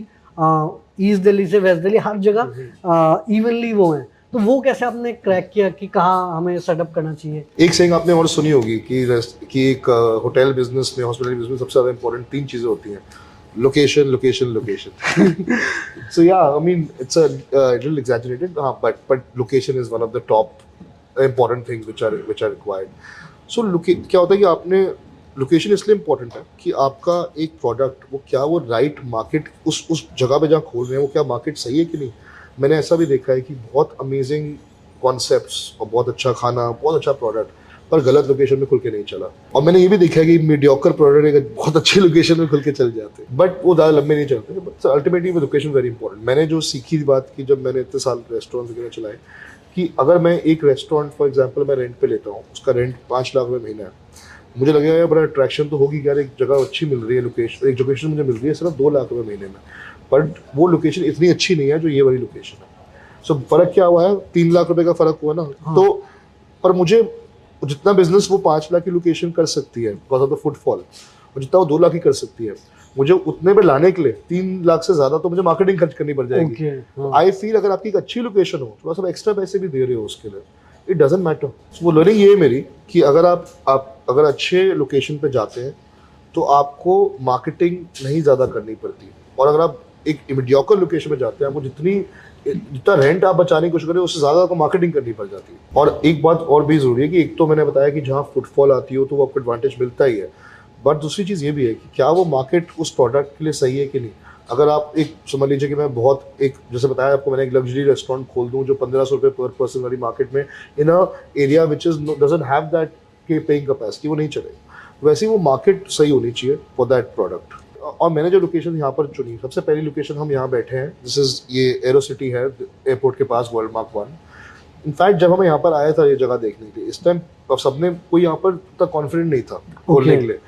ईस्ट दिल्ली से वेस्ट दिल्ली हर जगह इवनली वो हैं। तो वो कैसे आपने क्रैक किया कि कहाँ हमें सेटअप करना चाहिए? एक सेइंग आपने और सुनी होगी कि कि एक होटल बिज़नेस में हॉस्पिटल बिज़नेस सबसे ज़्यादा इंपॉर्टेंट तीन चीज़ें होती हैं। Location location location so yeah i mean it's a uh, little exaggerated uh, but but location is one of the top important things which are which are required. So loca- क्या होता है कि आपने location इसलिए important है कि आपका एक प्रोडक्ट वो क्या वो राइट right मार्केट उस उस जगह पे जहाँ खोल रहे हैं वो क्या मार्केट सही है कि नहीं? मैंने ऐसा भी देखा है कि बहुत अमेजिंग कॉन्सेप्ट्स और बहुत अच्छा खाना बहुत अच्छा प्रोडक्ट पर गलत लोकेशन में खुल के नहीं चला। और मैंने ये भी देखा है कि मीडियोकर प्रोडक्ट एक बहुत अच्छी लोकेशन में खुल के चल जाते बट वो ज़्यादा लंबे नहीं चलते। But ultimately location very important मैंने जो सीखी बात की जब मैंने इतने साल रेस्टोरेंट वगैरह चलाए कि अगर मैं एक रेस्टोरेंट फॉर एग्ज़ाम्पल मैं रेंट पे लेता हूँ उसका रेंट पाँच लाख रुपये महीना है मुझे लगेगा यार बड़ा अट्रैक्शन तो होगी यार एक जगह अच्छी मिल रही है लोकेशन एक लोकेशन मुझे मिल रही है सिर्फ़ दो लाख रुपये महीने में। बट वो लोकेशन इतनी अच्छी नहीं है जो ये वाली लोकेशन है। सो so, फ़र्क क्या हुआ है? तीन लाख रुपए का फ़र्क हुआ ना? हाँ. तो पर मुझे जितना बिज़नेस वो पाँच लाख की लोकेशन कर सकती है बिकॉज़ ऑफ़ द फुटफॉल और जितना वो दो लाख ही कर सकती है मुझे उतने में लाने के लिए तीन लाख से ज़्यादा तो मुझे मार्केटिंग खर्च करनी पड़ जाएगी। आई फील हाँ. अगर आपकी एक अच्छी लोकेशन हो थोड़ा सा एक्स्ट्रा पैसे भी दे रहे हो उसके लिए इट डजेंट मैटर वो लर्निंग ये है मेरी कि अगर आप आप अगर अच्छे लोकेशन पे जाते हैं तो आपको मार्केटिंग नहीं ज़्यादा करनी पड़ती। और अगर आप एक इमीडियोकर लोकेशन में जाते हैं आपको जितनी जितना रेंट आप बचाने की कोशिश करें, उससे ज़्यादा आपको मार्केटिंग करनी पड़ जाती है। और एक बात और भी ज़रूरी है कि एक तो मैंने बताया कि जहाँ फुटफॉल आती हो तो वो आपको एडवांटेज मिलता ही है। बट दूसरी चीज़ ये भी है कि क्या वो मार्केट उस प्रोडक्ट के लिए सही है कि नहीं? अगर आप एक, समझ लीजिए कि मैं बहुत एक, जैसे बताया आपको मैंने एक लग्जरी रेस्टोरेंट खोल दूँ जो पंद्रह सौ रुपये पर पर्सन वाली मार्केट में in a area which is doesn't have that के पेइंग कैपेसिटी वो नहीं चलेगा। वैसे ही वो मार्केट सही होनी चाहिए फॉर दैट प्रोडक्ट और मैंने जो लोकेशन यहाँ पर चुनी सबसे पहली लोकेशन हम यहाँ बैठे हैं दिस इज़ ये एरो सिटी है एयरपोर्ट के पास वर्ल्ड मार्क वन इनफैक्ट जब हमें यहाँ पर आया था ये जगह देखने के लिए इस टाइम सबने कोई यहाँ पर उतना कॉन्फिडेंट नहीं था खोलने के लिए।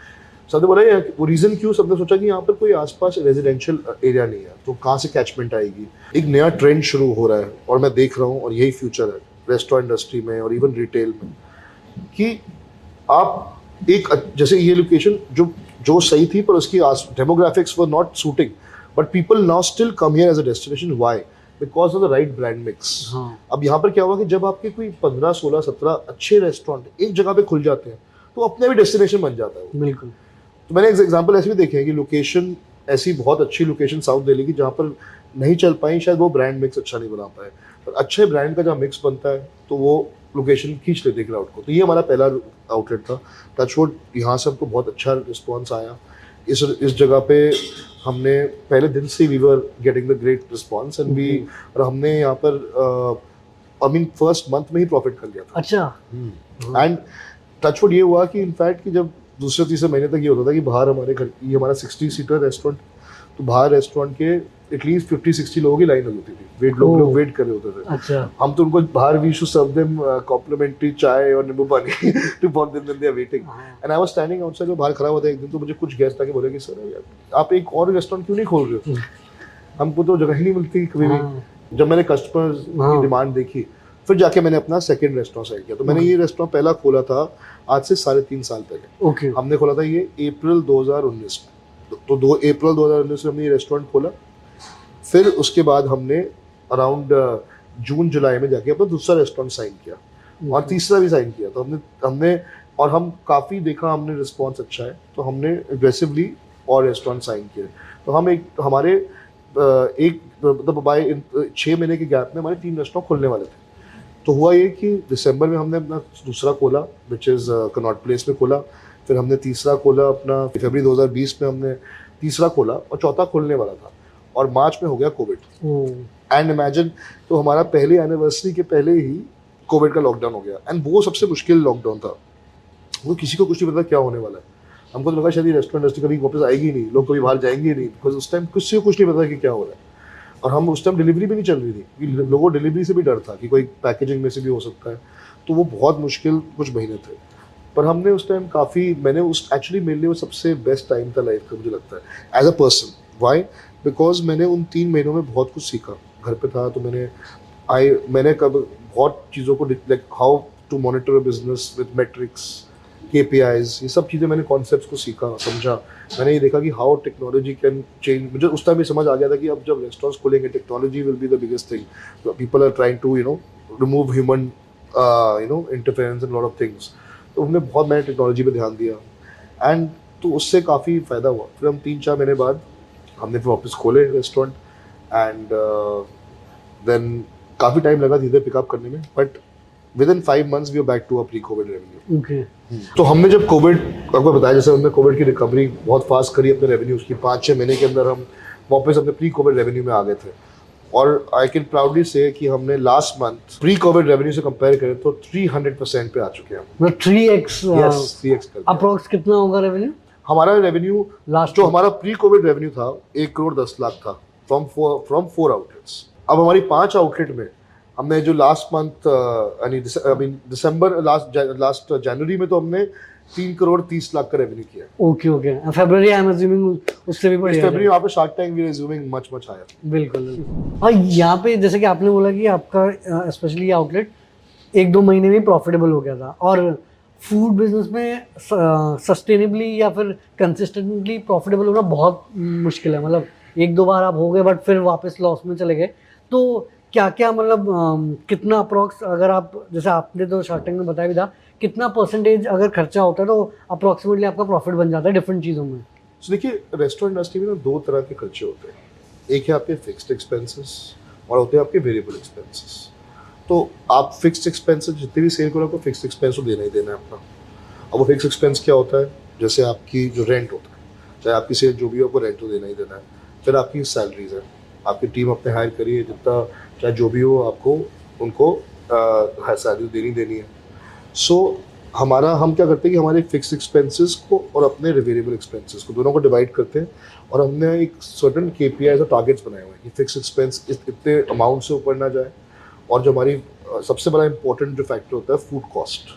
सबने बोला वो रीजन क्यों? सबने सोचा कि यहाँ पर कोई आसपास रेजिडेंशियल एरिया नहीं है तो कहाँ से कैचमेंट आएगी? एक नया ट्रेंड शुरू हो रहा है और मैं देख रहा हूँ और यही फ्यूचर है रेस्टोरेंट इंडस्ट्री में और इवन रिटेल में कि आप एक जैसे ये लोकेशन जो जो सही थी पर उसकी demographics were not suiting but people now still come here as a destination why because of the right brand mix अब यहाँ पर क्या हुआ कि जब आपके कोई पंद्रह सोलह सत्रह अच्छे रेस्टोरेंट एक जगह पे खुल जाते हैं तो अपने भी डेस्टिनेशन बन जाता है बिल्कुल। तो मैंने एग्ज़ाम्पल ऐसे भी देखे हैं कि लोकेशन ऐसी बहुत अच्छी लोकेशन साउथ दिल्ली की जहाँ पर नहीं चल पाई शायद वो ब्रांड मिक्स अच्छा नहीं बना पाए। पर अच्छे ब्रांड का जहाँ मिक्स बनता है तो वो लोकेशन खींच लेते क्राउड को। तो ये हमारा पहला आउटलेट था। टचवुड यहाँ से हमको बहुत अच्छा रिस्पॉन्स आया। इस इस जगह पे हमने पहले दिन से we were getting the great response and we और हमने यहाँ पर आई मीन फ़र्स्ट मंथ में ही प्रॉफिट कर लिया था। अच्छा। एंड टचवुड ये हुआ कि इनफैक्ट कि जब दूसरे तीसरे महीने तक ये होता था कि बाहर हमारे घर ये हमारा सिक्सटी सीटर रेस्टोरेंट तो बाहर रेस्टोरेंट के एटलीस्ट फिफ्टी सिक्सटी लोगों की लाइन होती थी। वेट लोग लोग वेट कर रहे होते थे। अच्छा। हम तो उनको बाहर we should serve them complimentary chai और नींबू पानी to for them then they are waiting and I was standing outside वो बाहर खड़ा हुआ था एक दिन तो मुझे कुछ गेस्ट आके बोले कि सर आप एक और रेस्टोरेंट क्यों नहीं खोल रहे हो? हम्म। हमको तो जगह ही नहीं मिलती कभी भी। हाँ। जब मैंने कस्टमर्स की डिमांड हाँ। देखी फिर जाके मैंने अपना सेकंड रेस्टोरेंट सेट किया। तो मैंने हाँ। ये रेस्टोरेंट पहला खोला था आज से साढ़े तीन साल पहले। ओके। हमने खोला था ये अप्रैल 2019 में। तो दो अप्रैल 2019 में हमने ये रेस्टोरेंट खोला। फिर उसके बाद हमने अराउंड जून जुलाई में जाके अपना दूसरा रेस्टोरेंट साइन किया। और तीसरा भी साइन किया। तो हमने हमने और हम काफ़ी देखा हमने रिस्पॉन्स अच्छा है। तो हमने एग्रेसिवली और रेस्टोरेंट साइन किए तो हम एक हमारे एक मतलब बाय छः महीने के गैप में हमारे तीन रेस्टोरेंट खुलने वाले थे। तो हुआ ये कि दिसंबर में हमने अपना दूसरा खोला विच इज़ कनॉट प्लेस में खोला। फिर हमने तीसरा खोला अपना फरवरी 2020 में हमने तीसरा खोला और चौथा खोलने वाला था। और मार्च में हो गया कोविड। एंड इमेजिन तो हमारा पहले एनिवर्सरी के पहले ही कोविड का लॉकडाउन हो गया। एंड वो सबसे मुश्किल लॉकडाउन था। वो किसी को कुछ नहीं पता क्या होने वाला है। हमको तो लगा शायद रेस्टोरेंट इंडस्ट्री कभी वापस आएगी नहीं लोग कभी बाहर जाएँगे नहीं बिकॉज़ उस टाइम किसी को कुछ नहीं पता कि क्या हो रहा है। और हम उस टाइम डिलीवरी भी नहीं चल रही थी कि लोगों को डिलीवरी से भी डर था कि कोई पैकेजिंग में से भी हो सकता है। तो वो बहुत मुश्किल कुछ महीने थे। पर हमने उस टाइम काफ़ी, मैंने उस एक्चुअली मेरे लिए वो सबसे बेस्ट टाइम था लाइफ का, मुझे लगता है as a person why because मैंने उन तीन महीनों में बहुत कुछ सीखा। घर पे था तो मैंने आई मैंने कब बहुत चीज़ों को like how to monitor business with metrics K P Is ये सब चीज़ें मैंने कॉन्सेप्ट को सीखा, समझा। मैंने ये देखा कि हाउ टेक्नोलॉजी कैन चेंज मुझे उस टाइम भी समझ आ गया था कि अब जब रेस्टोरेंट्स खोलेंगे technology will be the biggest thing people are trying to you know remove human you know interference and lot of things तो हमने बहुत मैंने टेक्नोलॉजी पर ध्यान दिया। एंड तो उससे काफ़ी फ़ायदा हुआ। फिर हम तीन चार महीने बाद हमने फिर वापस खोले रेस्टोरेंट एंड देन काफ़ी टाइम लगा धीरे पिकअप करने में but within five months we are back to pre Covid revenue तो हमने जब कोविड आपको बताया जैसे हमने कोविड की रिकवरी बहुत फास्ट करी अपने रेवेन्यू की पाँच छः महीने के अंदर हम वापस अपने प्री कोविड रेवेन्यू में आ गए थे। और आई कैन प्राउडली से कि हमने last month pre Covid revenue से कंपेयर करें तो 300 परसेंट पे आ चुके हैं मतलब three x yes three x कर अप्रोक्स कितना होगा रेवेन्यू हमारा रेवेन्यू लास्ट जो हमारा प्री कोविड रेवेन्यू था एक करोड़ दस लाख था फ्रॉम फ्रॉम फोर आउटलेट्स अब हमारी पाँच आउटलेट में हमने जो लास्ट मंथ यानी I mean December last last January में तो हमने तीन करोड़ तीस लाख का रेवेन्यू किया okay okay February I am assuming उससे भी बढ़िया फरवरी वहाँ पे Shark Tank we resuming much much higher बिल्कुल। और यहाँ पे जैसे कि आपने बोला कि आपका स्पेशली आउटलेट एक दो महीने में प्रॉफिटेबल हो गया था। और फ़ूड बिज़नेस में सस्टेनेबली या फिर कंसिस्टेंटली प्रॉफिटेबल होना बहुत मुश्किल है। मतलब एक दो बार आप हो गए बट फिर वापस लॉस में चले गए। तो क्या क्या मतलब कितना अप्रोक्स अगर आप जैसे आपने तो शार्क टैंक में बताया भी था कितना परसेंटेज अगर खर्चा होता है तो अप्रोक्सीमेटली आपका प्रॉफिट बन जाता है डिफरेंट चीज़ों में। तो देखिए रेस्टोरेंट इंडस्ट्री में ना दो तरह के खर्चे होते हैं। एक है आपके फिक्स्ड एक्सपेंसेस और होते हैं आपके वेरिएबल एक्सपेंसेस तो आप फिक्स्ड एक्सपेंसेस जितने भी सेल करो आपको फिक्स्ड एक्सपेंस तो देना ही देना है अपना। अब वो फिक्स एक्सपेंस क्या होता है? जैसे आपकी जो रेंट होता है, चाहे आपकी सेल जो भी हो, आपको रेंट तो देना ही देना है। फिर आपकी सैलरीज है। आपकी टीम अपने हायर करिए जितना, चाहे जो भी हो, आपको उनको सैलरी देनी देनी है। सो हमारा, हम क्या करते हैं कि हमारे फिक्स एक्सपेंसेस को और अपने वेरिएबल एक्सपेंसेस को दोनों को डिवाइड करते हैं और हमने एक सर्टन के पी आई टारगेट्स बनाए हुए हैं कि फिक्स एक्सपेंस इतने अमाउंट से ऊपर ना जाए और जो हमारी सबसे बड़ा इंपॉर्टेंट जो फैक्टर होता है फ़ूड कॉस्ट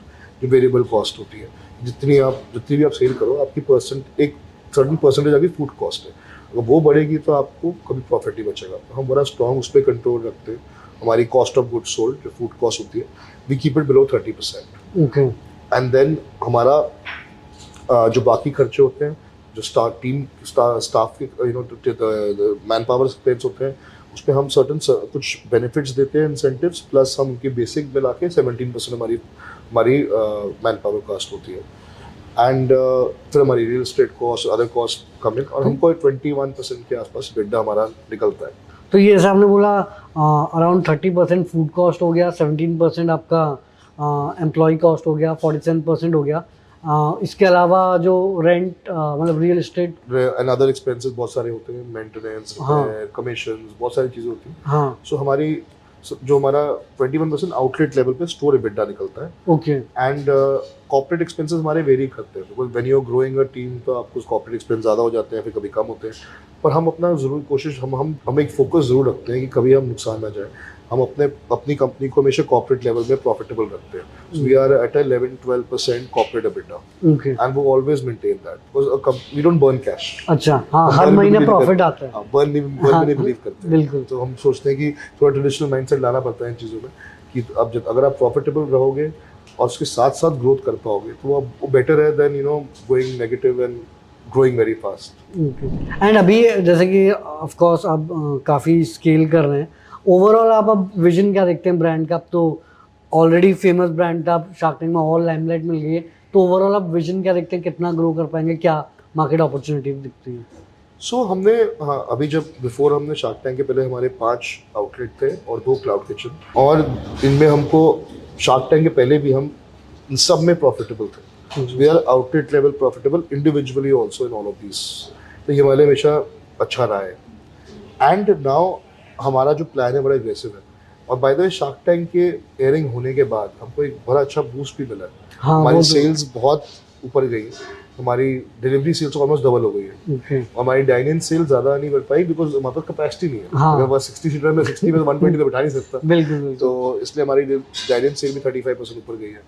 जो वेरिएबल कॉस्ट होती है। जितनी आप, जितनी भी आप सेल करो, आपकी परसेंट एक सर्टन परसेंटेज आपकी फ़ूड कॉस्ट है। अगर वो बढ़ेगी तो आपको कभी प्रॉफिट नहीं बचेगा। तो हम बड़ा स्ट्रॉन्ग उस पर कंट्रोल रखते हैं। हमारी कॉस्ट ऑफ़ गुड सोल्ड जो फ़ूड कॉस्ट होती है we keep it below thirty percent and then हमारा जो बाकी खर्चे होते हैं जो स्टाफ टीम स्टाफ के you know man power expense होते हैं उस पर हम सर्टन कुछ बेनिफिट्स देते हैं इंसेंटिव्स प्लस हम उनकी बेसिक मिला के सेवनटीन परसेंट हमारी हमारी मैन पावर कॉस्ट होती है। एंड फिर हमारी real estate cost other cost come in और हमको ट्वेंटी वन परसेंट के आसपास बिड्डा हमारा निकलता है। तो ये जैसे आपने बोला around thirty percent food cost हो गया सेवनटीन परसेंट आपका एम्प्लॉय कॉस्ट हो गया फोर्टी सेवन परसेंट हो गया। uh, इसके अलावा जो रेंट मतलब real estate and other expenses बहुत सारे होते हैं मेंटेनेंस हाँ। कमीशन बहुत सारी चीज़ें होती हैं। हाँ। सो हमारी so जो हमारा 21 परसेंट आउटलेट लेवल पे स्टोर एबिटा निकलता है। ओके एंड कॉर्पोरेट एक्सपेंसेस हमारे वेरी करते हैं। Because when you are growing a team तो आपको कॉर्पोरेट एक्सपेंस ज़्यादा हो जाते हैं फिर कभी कम होते हैं। पर हम अपना ज़रूर कोशिश हम हम हम एक फोकस ज़रूर रखते हैं कि कभी हम नुकसान ना जाए। हम अपने अपनी कंपनी को हमेशा कॉर्पोरेट लेवल में प्रॉफिटेबल रखते हैं। We are at eleven twelve percent corporate EBITDA and वो always maintain that because we don't burn cash अच्छा हाँ हर महीने प्रॉफिट आता है। हाँ, बर्न नहीं बर्न हाँ, में नहीं बिलीव करते बिल्कुल। तो हम सोचते हैं कि थोड़ा ट्रेडिशनल माइंडसेट लाना पड़ता है इन चीज़ों में कि अब जब अगर आप प्रॉफिटेबल रहोगे और उसके साथ साथ ग्रोथ कर पाओगे तो वो बेटर है then you know going negative and growing very fast and अभी जैसे कि ऑफ़ कोर्स आप काफ़ी स्केल कर रहे हैं। ओवरऑल आप अब विजन क्या देखते हैं ब्रांड का? अब तो ऑलरेडी फ़ेमस ब्रांड था शार्क टैंक में और लाइमलाइट मिल गई है। तो ओवरऑल आप विजन क्या देखते हैं? कितना ग्रो कर पाएँगे? क्या मार्केट अपॉर्चुनिटी दिखती है? सो so, हमने हाँ अभी जब बिफोर हमने शार्क टैंक के पहले हमारे पाँच आउटलेट थे और दो क्लाउड किचन और इनमें हमको शार्क टैंक के पहले भी हम इन सब में प्रॉफिटेबल थे। We are outlet level profitable individually also in all of these तो ये हमारे हमेशा अच्छा रहा है। एंड नाउ हमारा जो प्लान है बड़ा एग्रेसिव है। और by the way Shark Tank के एयरिंग होने के बाद हमको एक बड़ा अच्छा बूस्ट भी मिला। हाँ हमारी तो- सेल्स बहुत ऊपर गई। हमारी डिलीवरी सेल्स ऑलमोस्ट डबल हो गई है। ओके हमारी डाइन इन सेल ज़्यादा नहीं बढ़ पाई बिकॉज़ हमारे पास कैपेसिटी नहीं है। हाँ। अगर सिक्सटी सीटर में सिक्सटी में वन ट्वेंटी तो बैठा नहीं सकता। बिल्कुल बिल्कुल। तो इसलिए हमारी डाइन इन सेल भी थर्टी फाइव परसेंट ऊपर गई है।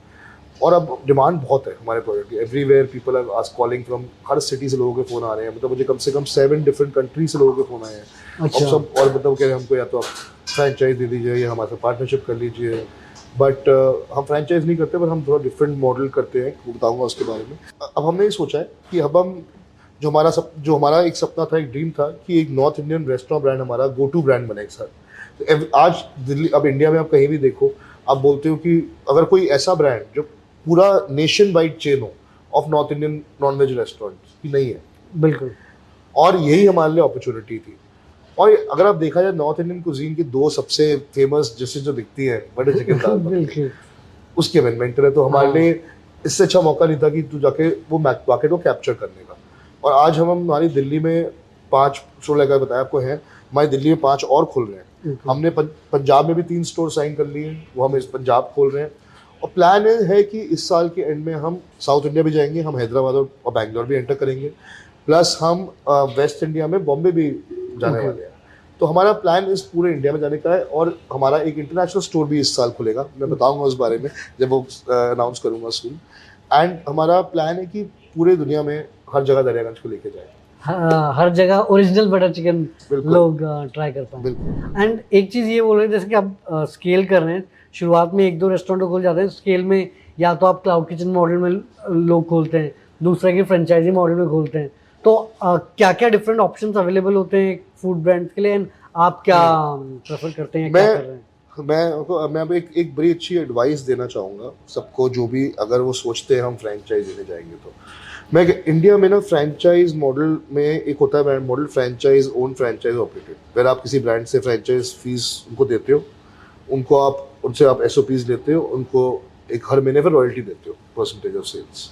और अब डिमांड बहुत है हमारे प्रोडक्ट की। एवरीवेयर पीपल आर आज कॉलिंग फ्रॉम हर सिटी से लोगों के फ़ोन आ रहे हैं। मतलब मुझे कम से कम सेवन डिफरेंट कंट्री से लोगों के फ़ोन आए हैं। अच्छा। और सब और मतलब कह रहे हैं हमको या तो आप फ्रेंचाइज दे दीजिए या हमारे साथ पार्टनरशिप कर लीजिए। बट uh, हम फ्रेंचाइज नहीं करते पर हम थोड़ा डिफरेंट मॉडल करते हैं वो बताऊँगा उसके बारे में। अब हमने ये सोचा है कि अब हम जो हमारा सब जो हमारा एक सपना था एक ड्रीम था कि एक नॉर्थ इंडियन रेस्टोरेंट ब्रांड हमारा गो टू ब्रांड बने एक साथ। तो आज दिल्ली अब इंडिया में आप कहीं भी देखो आप बोलते हो कि अगर कोई ऐसा ब्रांड जो पूरा नेशन वाइड चेन हो of North Indian non veg restaurant की नहीं है। बिल्कुल। और यही हमारे लिए अपॉर्चुनिटी थी। और अगर आप देखा जाए नॉर्थ इंडियन कुजीन की दो सबसे फ़ेमस डिशेज जो दिखती है बटर चिकन दाल। उसकी अमेंडमेंट है तो हमारे हाँ। लिए इससे अच्छा मौका नहीं था कि तू जाके वो मार्केट को कैप्चर करने का। और आज हम हमारी दिल्ली में पाँच शो लगा बताया आपको है हमारी दिल्ली में पाँच और खुल रहे हैं। हमने पंजाब में भी तीन स्टोर साइन कर लिए वो हम इस पंजाब खोल रहे हैं। और प्लान है कि इस साल के एंड में हम साउथ इंडिया भी जाएँगे हम हैदराबाद और, बैंगलोर भी एंटर करेंगे प्लस हम वेस्ट इंडिया में बॉम्बे भी जाने वाले हैं। तो हमारा प्लान इस पूरे इंडिया में जाने का है और हमारा एक इंटरनेशनल स्टोर भी इस साल खुलेगा। मैं बताऊँगा उस बारे में जब वो अनाउंस करूँगा सून एंड हमारा प्लान है कि पूरे दुनिया में हर जगह दरियागंज को लेके जाए। हाँ, हर जगह ओरिजिनल बटर चिकन लोग ट्राई कर पाए। एंड एक चीज़ ये बोल रहे हैं जैसे कि आप स्केल कर रहे हैं शुरुआत में एक दो रेस्टोरेंट खोल जाते हैं स्केल में या तो आप क्लाउड किचन मॉडल में लोग खोलते हैं दूसरा की फ्रेंचाइजी मॉडल में खोलते हैं। तो क्या क्या डिफरेंट ऑप्शंस अवेलेबल होते हैं फ़ूड ब्रांड के लिए एंड आप क्या प्रेफर करते हैं क्या कर रहे हैं? मैं मैं एक एक बड़ी अच्छी एडवाइस देना चाहूँगा सबको जो भी अगर वो सोचते हैं हम फ्रेंचाइज देने जाएँगे तो। मैं इंडिया में ना फ्रेंचाइज मॉडल में एक होता है model franchise own franchise operated फिर आप किसी ब्रांड से फ्रेंचाइज फ़ीस उनको देते हो उनको आप उनसे आप एस लेते हो उनको एक हर महीने पर रॉयल्टी देते हो परसेंटेज ऑफ़ सेल्स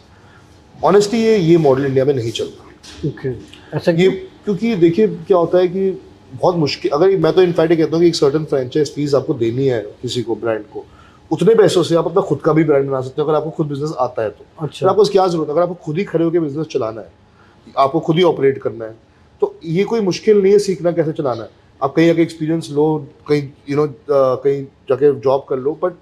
ऑनेस्टली ये ये मॉडल इंडिया में नहीं चल रहा। ओके ऐसा ये क्योंकि देखिए क्या होता है कि बहुत मुश्किल अगर मैं तो इनफैक्ट कहता हूँ कि एक सर्टन फ्रेंचाइज फ़ीस आपको देनी है किसी को ब्रांड को उतने पैसों से आप अपना खुद का भी ब्रांड बना सकते हो अगर आपको खुद बिज़नेस आता है तो। फिर अच्छा आपको क्या ज़रूरत है? अगर आपको खुद ही खड़े होकर बिज़नेस चलाना है आपको खुद ही ऑपरेट करना है तो ये कोई मुश्किल नहीं है सीखना कैसे चलाना है। आप कहीं आगे एक्सपीरियंस लो कहीं यू नो कहीं जाके जॉब कर लो बट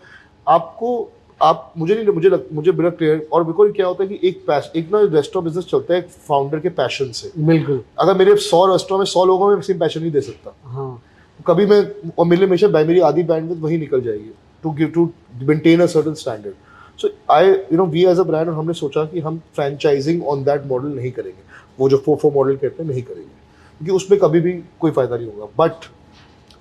आपको आप मुझे नहीं मुझे लग, मुझे बिना क्लियर और बिल्कुल क्या होता है कि एक पैश एक ना रेस्टोरेंट बिज़नेस चलता है एक फाउंडर के पैशन से। बिल्कुल। अगर मेरे सौ रेस्टोरेंट में सौ लोगों में सेम पैशन नहीं दे सकता। हाँ। कभी मैं और मेरे हमेशा मेरी आधी बैंडविड्थ वही निकल जाएगी to give to maintain a certain standard so I you know we as a brand हमने सोचा कि हम फ्रेंचाइजिंग ऑन दैट मॉडल नहीं करेंगे। वो जो फोर फोर मॉडल कहते हैं नहीं करेंगे। क्योंकि उसमें कभी भी कोई फ़ायदा नहीं होगा। बट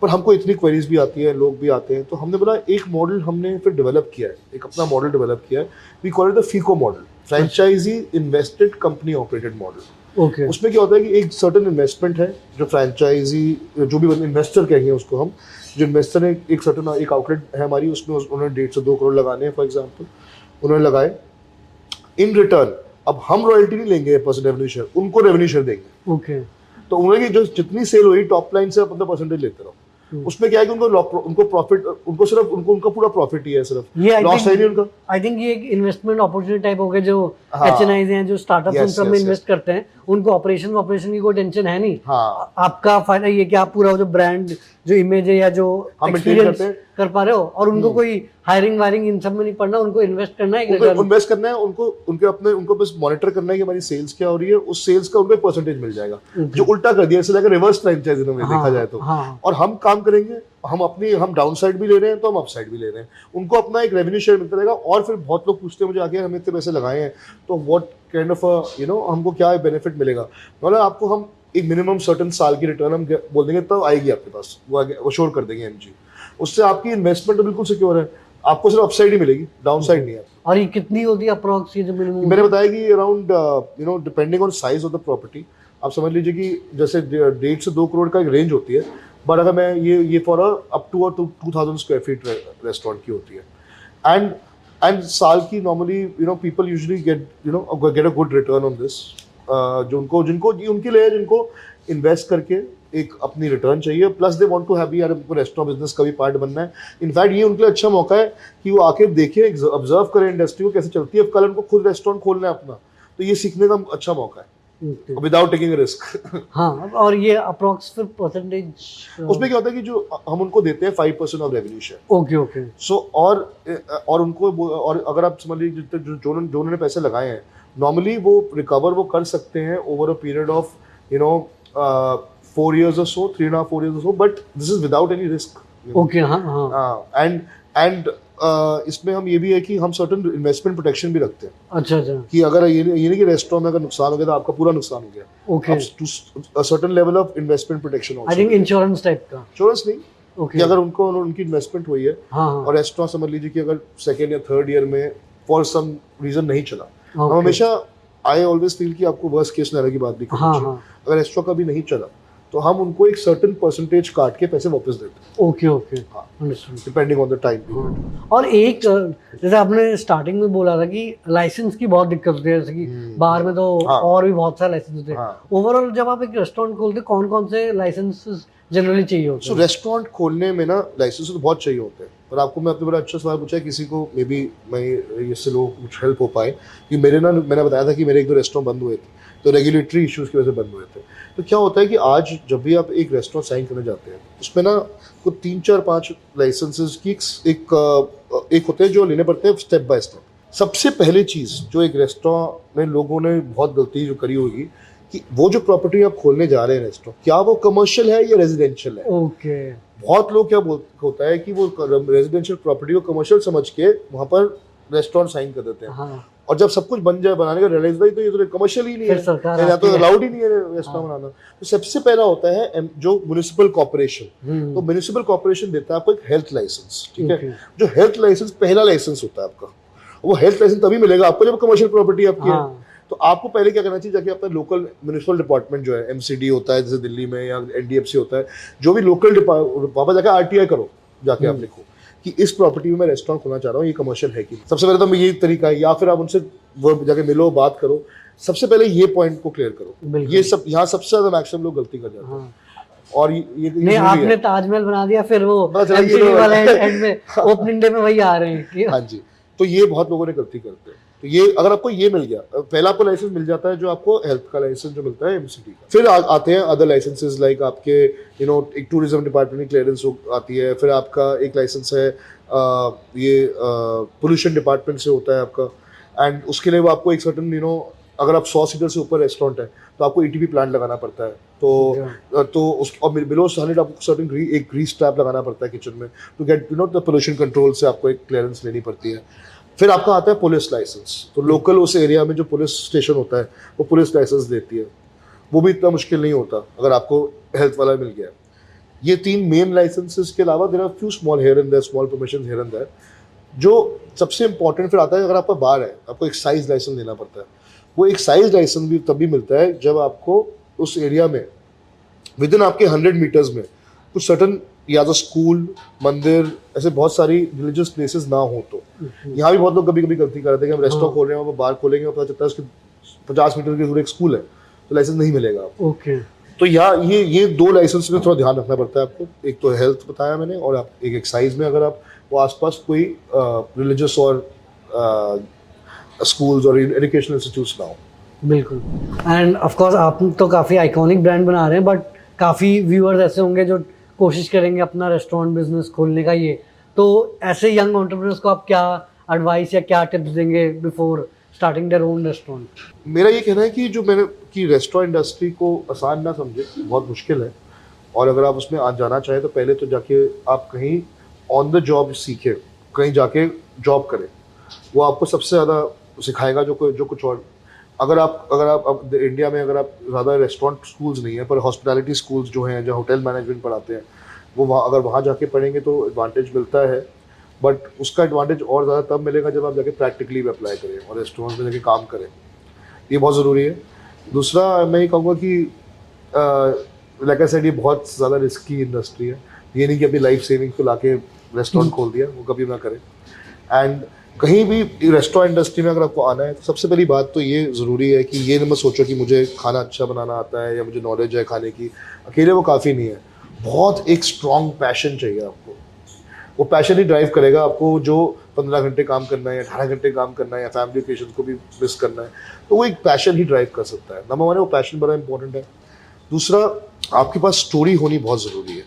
पर हमको इतनी क्वेरीज भी आती है लोग भी आते हैं तो हमने बोला एक मॉडल हमने फिर डेवलप किया है एक अपना मॉडल डेवलप किया है। We call it the FICO model franchisee invested company operated model okay उसमें क्या होता है कि एक सर्टन इन्वेस्टमेंट है जो फ्रेंचाइजी जो भी इन्वेस्टर कहेंगे उसको हम जो इन्वेस्टर ने एक सर्टन एक आउटलेट है हमारी उसमें उस- उन्होंने डेढ़ से दो करोड़ लगाने हैं फॉर एग्जांपल उन्होंने लगाए। इन रिटर्न अब हम रॉयल्टी नहीं लेंगे परसेंट रेवेन्यू शेयर उनको रेवेन्यू शेयर देंगे। ओके तो उन्होंने जो जितनी सेल हुई टॉप लाइन से पंद्रह अपना परसेंटेज लेते रहो हम्म। उसमें क्या है कि उनको उनको प्रॉफिट उनको सिर्फ़ उनको उनका पूरा प्रॉफिट ही है सिर्फ़ लॉस है नहीं उनका आई थिंक ये एक इन्वेस्टमेंट अपॉर्चुनिटी टाइप हो गया जो। एच एन आईज हैं जो स्टार्टअप Yes, सब में yes, इन्वेस्ट करते हैं उनको ऑपरेशन ऑपरेशन की कोई टेंशन है नहीं। हाँ। आपका फ़ायदा ये कि आप पूरा जो ब्रांड जो इमेज है या जो एक्सपीरियंस कर पा रहे हो और उनको कोई हायरिंग वायरिंग इन सब में नहीं पड़ना उनको इन्वेस्ट करना है उनको इन्वेस्ट करना है उनको उनके अपने उनको बस मॉनिटर करना है कि हमारी सेल्स क्या हो रही है उस सेल्स का उनको परसेंटेज मिल जाएगा। जो उल्टा कर दिया इससे लगा रिवर्स फ्रेंचाइज में हाँ, देखा जाए तो। हाँ। और हम काम करेंगे हम अपनी हम डाउन साइड भी ले रहे हैं तो हम अप साइड भी ले रहे हैं। उनको अपना एक रेवेन्यू शेयर मिलता रहेगा और फिर बहुत लोग पूछते हैं मुझे आगे हमें इतने पैसे लगाए हैं तो what kind of you know हमको क्या बेनिफिट मिलेगा? मतलब आपको हम एक मिनिमम सर्टन साल की रिटर्न हम बोल देंगे तब आएगी आपके पास वो आगे वो श्योर कर देंगे एमजी उससे आपकी इन्वेस्टमेंट तो बिल्कुल सिक्योर है। आपको सिर्फ़ अपसाइड ही मिलेगी डाउन साइड नहीं है। और ये कितनी होती है अप्रोक्स मैंने बताया कि around you know depending on size of the property आप समझ लीजिए कि जैसे डेढ़ से दो करोड़ का एक रेंज होती है बट अगर मैं ये ये फॉर अप टू और two thousand square feet restaurant की होती है। एंड एंड साल की normally you know people usually get you know get a good return on this जो उनको, जिनको उनके लिए जिनको इन्वेस्ट करके एक अपनी रिटर्न चाहिए। Plus they want to have यार, उनको रेस्टोरेंट बिज़नेस का भी पार्ट बनना है। इनफैक्ट ये उनके लिए अच्छा मौका है कि वो आके देखें ऑब्ज़र्व करें इंडस्ट्री को कैसे चलती है। कल उनको खुद रेस्टोरेंट खोलना है अपना। तो ये सीखने का अच्छा मौका है. विदाउट टेकिंग रिस्क हाँ और ये अप्रोक्स फिर परसेंटेज उसमें क्या होता है कि जो हम उनको देते हैं five percent of revenue share okay okay so और और उनको और अगर आप समझ लीजिए जितने जो जो उन्होंने- पैसे लगाए हैं नॉर्मली वो रिकवर वो कर सकते हैं over a period of you know four years और so three and half four years और so but this is without any risk okay हाँ हाँ. एंड एंड इसमें हम ये भी है कि हम सर्टन इन्वेस्टमेंट प्रोटेक्शन भी रखते हैं। अच्छा अच्छा। कि अगर ये नहीं ये नहीं कि रेस्टोरेंट में अगर नुकसान हो गया तो आपका पूरा नुकसान हो गया। Okay certain level of investment protection I think insurance type का। इंश्योरेंस नहीं। ओके कि अगर उनको उनकी इन्वेस्टमेंट हुई है हाँ हाँ। और रेस्टोरेंट समझ लीजिए कि अगर सेकेंड या थर्ड ईयर में फॉर सम रीजन नहीं चला। हम हमेशा आई ऑलवेज फील कि आपको वर्स्ट केस सिनेरियो की बात भी करनी हाँ, हाँ। अगर रेस्टोरेंट कभी नहीं चला तो हम उनको एक सर्टेन परसेंटेज काट के पैसे वापस देते हैं। ओके ओके हाँ। डिपेंडिंग ऑन द टाइम और एक जैसे आपने स्टार्टिंग में बोला था कि लाइसेंस की बहुत दिक्कत होती है जैसे कि बाहर में तो हाँ। और भी बहुत सारे लाइसेंस होते हैं। हाँ। ओवरऑल जब आप एक रेस्टोरेंट खोलते हैं कौन कौन से लाइसेंस जनरली चाहिए होते हैं? रेस्टोरेंट खोलने में ना लाइसेंस तो बहुत चाहिए होते हैं। और आपको मैं अपने बड़ा अच्छा सवाल पूछा है किसी को मे बी मैं इससे लोगों कुछ हेल्प हो पाए कि मेरे ना मैंने बताया था कि मेरे एक दो रेस्टोरेंट बंद हुए थे। तो रेगुलेटरी इश्यूज़ की वजह से बंद हुए थे। तो क्या होता है कि आज जब भी आप एक रेस्टोरेंट साइन करने जाते हैं उसमें ना कुछ तीन चार पाँच लाइसेंसेस की एक एक, एक होते हैं जो लेने पड़ते हैं स्टेप बाय स्टेप सबसे पहली चीज़ जो एक रेस्टोरेंट में लोगों ने बहुत गलती जो करी होगी कि वो जो प्रॉपर्टी आप खोलने जा रहे हैं रेस्टोरेंट क्या वो कमर्शियल है या रेजिडेंशियल है? ओके बहुत लोग क्या होता है कि वो रेजिडेंशियल प्रॉपर्टी को कमर्शियल समझ के वहाँ पर रेस्टोरेंट साइन कर देते हैं। हाँ। और जब सब कुछ बन जाए बनाने का रियलाइज़ भाई तो ये तो कमर्शियल ही नहीं है। या तो अलाउड ही। नहीं है रेस्टोरेंट बनाना। तो सबसे पहला होता है जो म्यूनिसिपल कॉर्पोरेशन हम्म, तो म्यूनिसिपल कॉर्पोरेशन देता है आपको एक हेल्थ लाइसेंस ठीक है? जो हेल्थ लाइसेंस पहला लाइसेंस होता है आपका। वो हेल्थ लाइसेंस तभी मिलेगा आपको जब कमर्शियल प्रॉपर्टी आपकी है। हाँ। तो आपको पहले क्या करना चाहिए जाके अपना लोकल म्यूनिसिपल डिपार्टमेंट जो है एमसीडी होता है जैसे दिल्ली में या एनडीएफसी होता है जो भी लोकल वहाँ पर जाकर आरटीआई करो जाके हम्म। आप लिखो। कि इस प्रॉपर्टी में मैं रेस्टोरेंट खोलना चाह रहा हूँ ये कमर्शियल है कि सबसे पहले तो मैं यही तरीका है या फिर आप उनसे वो जाके मिलो बात करो। सबसे पहले ये पॉइंट को क्लियर करो। ये सब यहाँ सबसे ज़्यादा मैक्सिमम लोग गलती कर जाते हैं। हाँ। और ये ये नहीं आपने ताजमहल बना दिया फिर वो तो- वाला एंड में ओपनिंग डे में वही आ रहे हैं हाँ जी। तो ये बहुत लोगों ने गलती करते हैं तो ये अगर आपको ये मिल गया पहला आपको लाइसेंस मिल जाता है जो आपको हेल्थ का लाइसेंस जो मिलता है एमसीटी का। फिर आ, आते हैं अदर लाइसेंसेज लाइक आपके यू नो एक टूरिज़्म डिपार्टमेंट की क्लियरेंस आती है फिर आपका एक लाइसेंस है आ, ये पोल्यूशन डिपार्टमेंट से होता है आपका। एंड उसके लिए वो आपको एक सर्टन यू नो अगर आप सौ सीटर से ऊपर रेस्टोरेंट है तो आपको ईटीपी प्लांट लगाना पड़ता है। तो तो उस और बिलो हंड्रेड आपको सर्टन ग्री एक ग्रीस ट्रैप लगाना पड़ता है किचन में to get you know the pollution control से आपको एक क्लियरेंस लेनी पड़ती है। फिर आपका आता है पुलिस लाइसेंस। तो लोकल उस एरिया में जो पुलिस स्टेशन होता है वो पुलिस लाइसेंस देती है। वो भी इतना मुश्किल नहीं होता अगर आपको हेल्थ वाला मिल गया। ये तीन मेन लाइसेंसेस के अलावा there are few small here and small permission here and जो सबसे इंपॉर्टेंट फिर आता है अगर आपका बार है आपको एक साइज़ लाइसेंस देना पड़ता है। वो एक साइज़ लाइसेंस भी तभी मिलता है जब आपको उस एरिया में विद इन आपके हंड्रेड मीटर्स में कुछ सर्टन या तो स्कूल मंदिर ऐसे बहुत सारी रिलीजियस प्लेसेस ना हो तो। यहाँ भी बहुत लोग कभी कभी गलती करते हैं कि हम रेस्टोरेंट खोल रहे हैं वहाँ बार खोलेंगे पता चलता है उसके पचास मीटर की दूर एक स्कूल है तो लाइसेंस नहीं मिलेगा आपको। ओके तो यहाँ ये ये दो लाइसेंस में थोड़ा ध्यान रखना पड़ता है आपको। एक तो हेल्थ बताया मैंने और आप एक एक्साइज में अगर आप वो आसपास कोई रिलीजियस और स्कूल्स और एजुकेशनल इंस्टीट्यूट्स ना हो। बिल्कुल। एंड ऑफ़ कोर्स आप तो काफ़ी आइकॉनिक ब्रांड बना रहे हैं बट काफ़ी व्यूअर्स ऐसे होंगे जो कोशिश करेंगे अपना रेस्टोरेंट बिज़नेस खोलने का ये। तो ऐसे यंग ऑन्टरप्रेनर्स को आप क्या एडवाइस या क्या टिप्स देंगे before starting their own restaurant मेरा ये कहना है कि जो मैंने, कि रेस्टोरेंट इंडस्ट्री को आसान ना समझे, बहुत मुश्किल है। और अगर आप उसमें आज जाना चाहें तो पहले तो जाके आप कहीं ऑन द जॉब सीखें, कहीं जाके जॉब करें। वो आपको सबसे ज़्यादा सिखाएगा जो कोई, जो कुछ और अगर आप अगर आप अब इंडिया में अगर आप ज़्यादा रेस्टोरेंट स्कूल्स नहीं है पर हॉस्पिटैलिटी स्कूल्स जो हैं जो होटल मैनेजमेंट पढ़ाते हैं वो वहाँ अगर वहाँ जाके पढ़ेंगे तो एडवांटेज मिलता है। बट उसका एडवांटेज और ज़्यादा तब मिलेगा जब आप जाके प्रैक्टिकली भी अप्लाई करें और रेस्टोरेंट में जाके काम करें। ये बहुत ज़रूरी है। दूसरा मैं ये कहूँगा कि लाइक आई सेड ये बहुत ज़्यादा रिस्की इंडस्ट्री है। ये नहीं कि अपनी लाइफ सेविंग्स को लाके रेस्टोरेंट खोल दिया वो कभी ना करें। एंड कहीं भी रेस्टोरेंट इंडस्ट्री में अगर आपको आना है तो सबसे पहली बात तो ये ज़रूरी है कि ये मत सोचो कि मुझे खाना अच्छा बनाना आता है या मुझे नॉलेज है खाने की। अकेले वो काफ़ी नहीं है। बहुत एक स्ट्रॉन्ग पैशन चाहिए आपको। वो पैशन ही ड्राइव करेगा आपको जो पंद्रह घंटे काम करना है या अठारह घंटे काम करना है या फैमिली ओकेजन को भी मिस करना है। तो वो एक पैशन ही ड्राइव कर सकता है। नंबर वन वो पैशन बड़ा इंपॉर्टेंट है। दूसरा, आपके पास स्टोरी होनी बहुत ज़रूरी है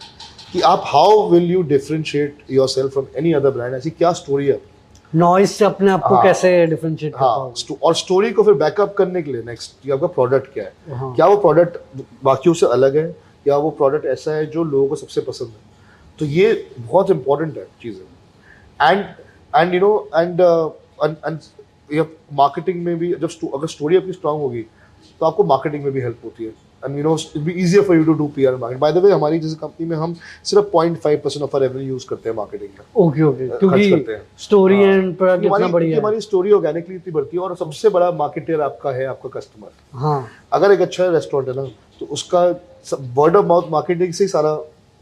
कि आप how will you differentiate yourself from any other brand ऐसी क्या स्टोरी है नॉइज़ से अपने आप को हाँ। कैसे डिफरेंशिएट कर हाँ। और स्टोरी को फिर बैकअप करने के लिए नेक्स्ट कि आपका प्रोडक्ट क्या है? हाँ। क्या वो प्रोडक्ट बाकियों से अलग है? या वो प्रोडक्ट ऐसा है जो लोगों को सबसे पसंद है? तो ये बहुत इंपॉर्टेंट है चीज़ें। And and you know and and marketing में भी जब अगर स्टोरी आपकी स्ट्रांग होगी तो आपको मार्केटिंग में भी हेल्प होती है। And you know it be easier for you to do P R market by the way हमारी जैसे कंपनी में हम सिर्फ़ point five percent of revenue use करते हैं मार्केटिंग में ओके ओके क्योंकि स्टोरी। एंड प्रोडक्ट इतना हमारी बढ़िया हमारी स्टोरी ऑर्गेनिकली इतनी बढ़ती है और सबसे बड़ा मार्केटर आपका है आपका कस्टमर हाँ। अगर एक अच्छा रेस्टोरेंट है ना तो उसका वर्ड ऑफ़ माउथ मार्केटिंग से ही सारा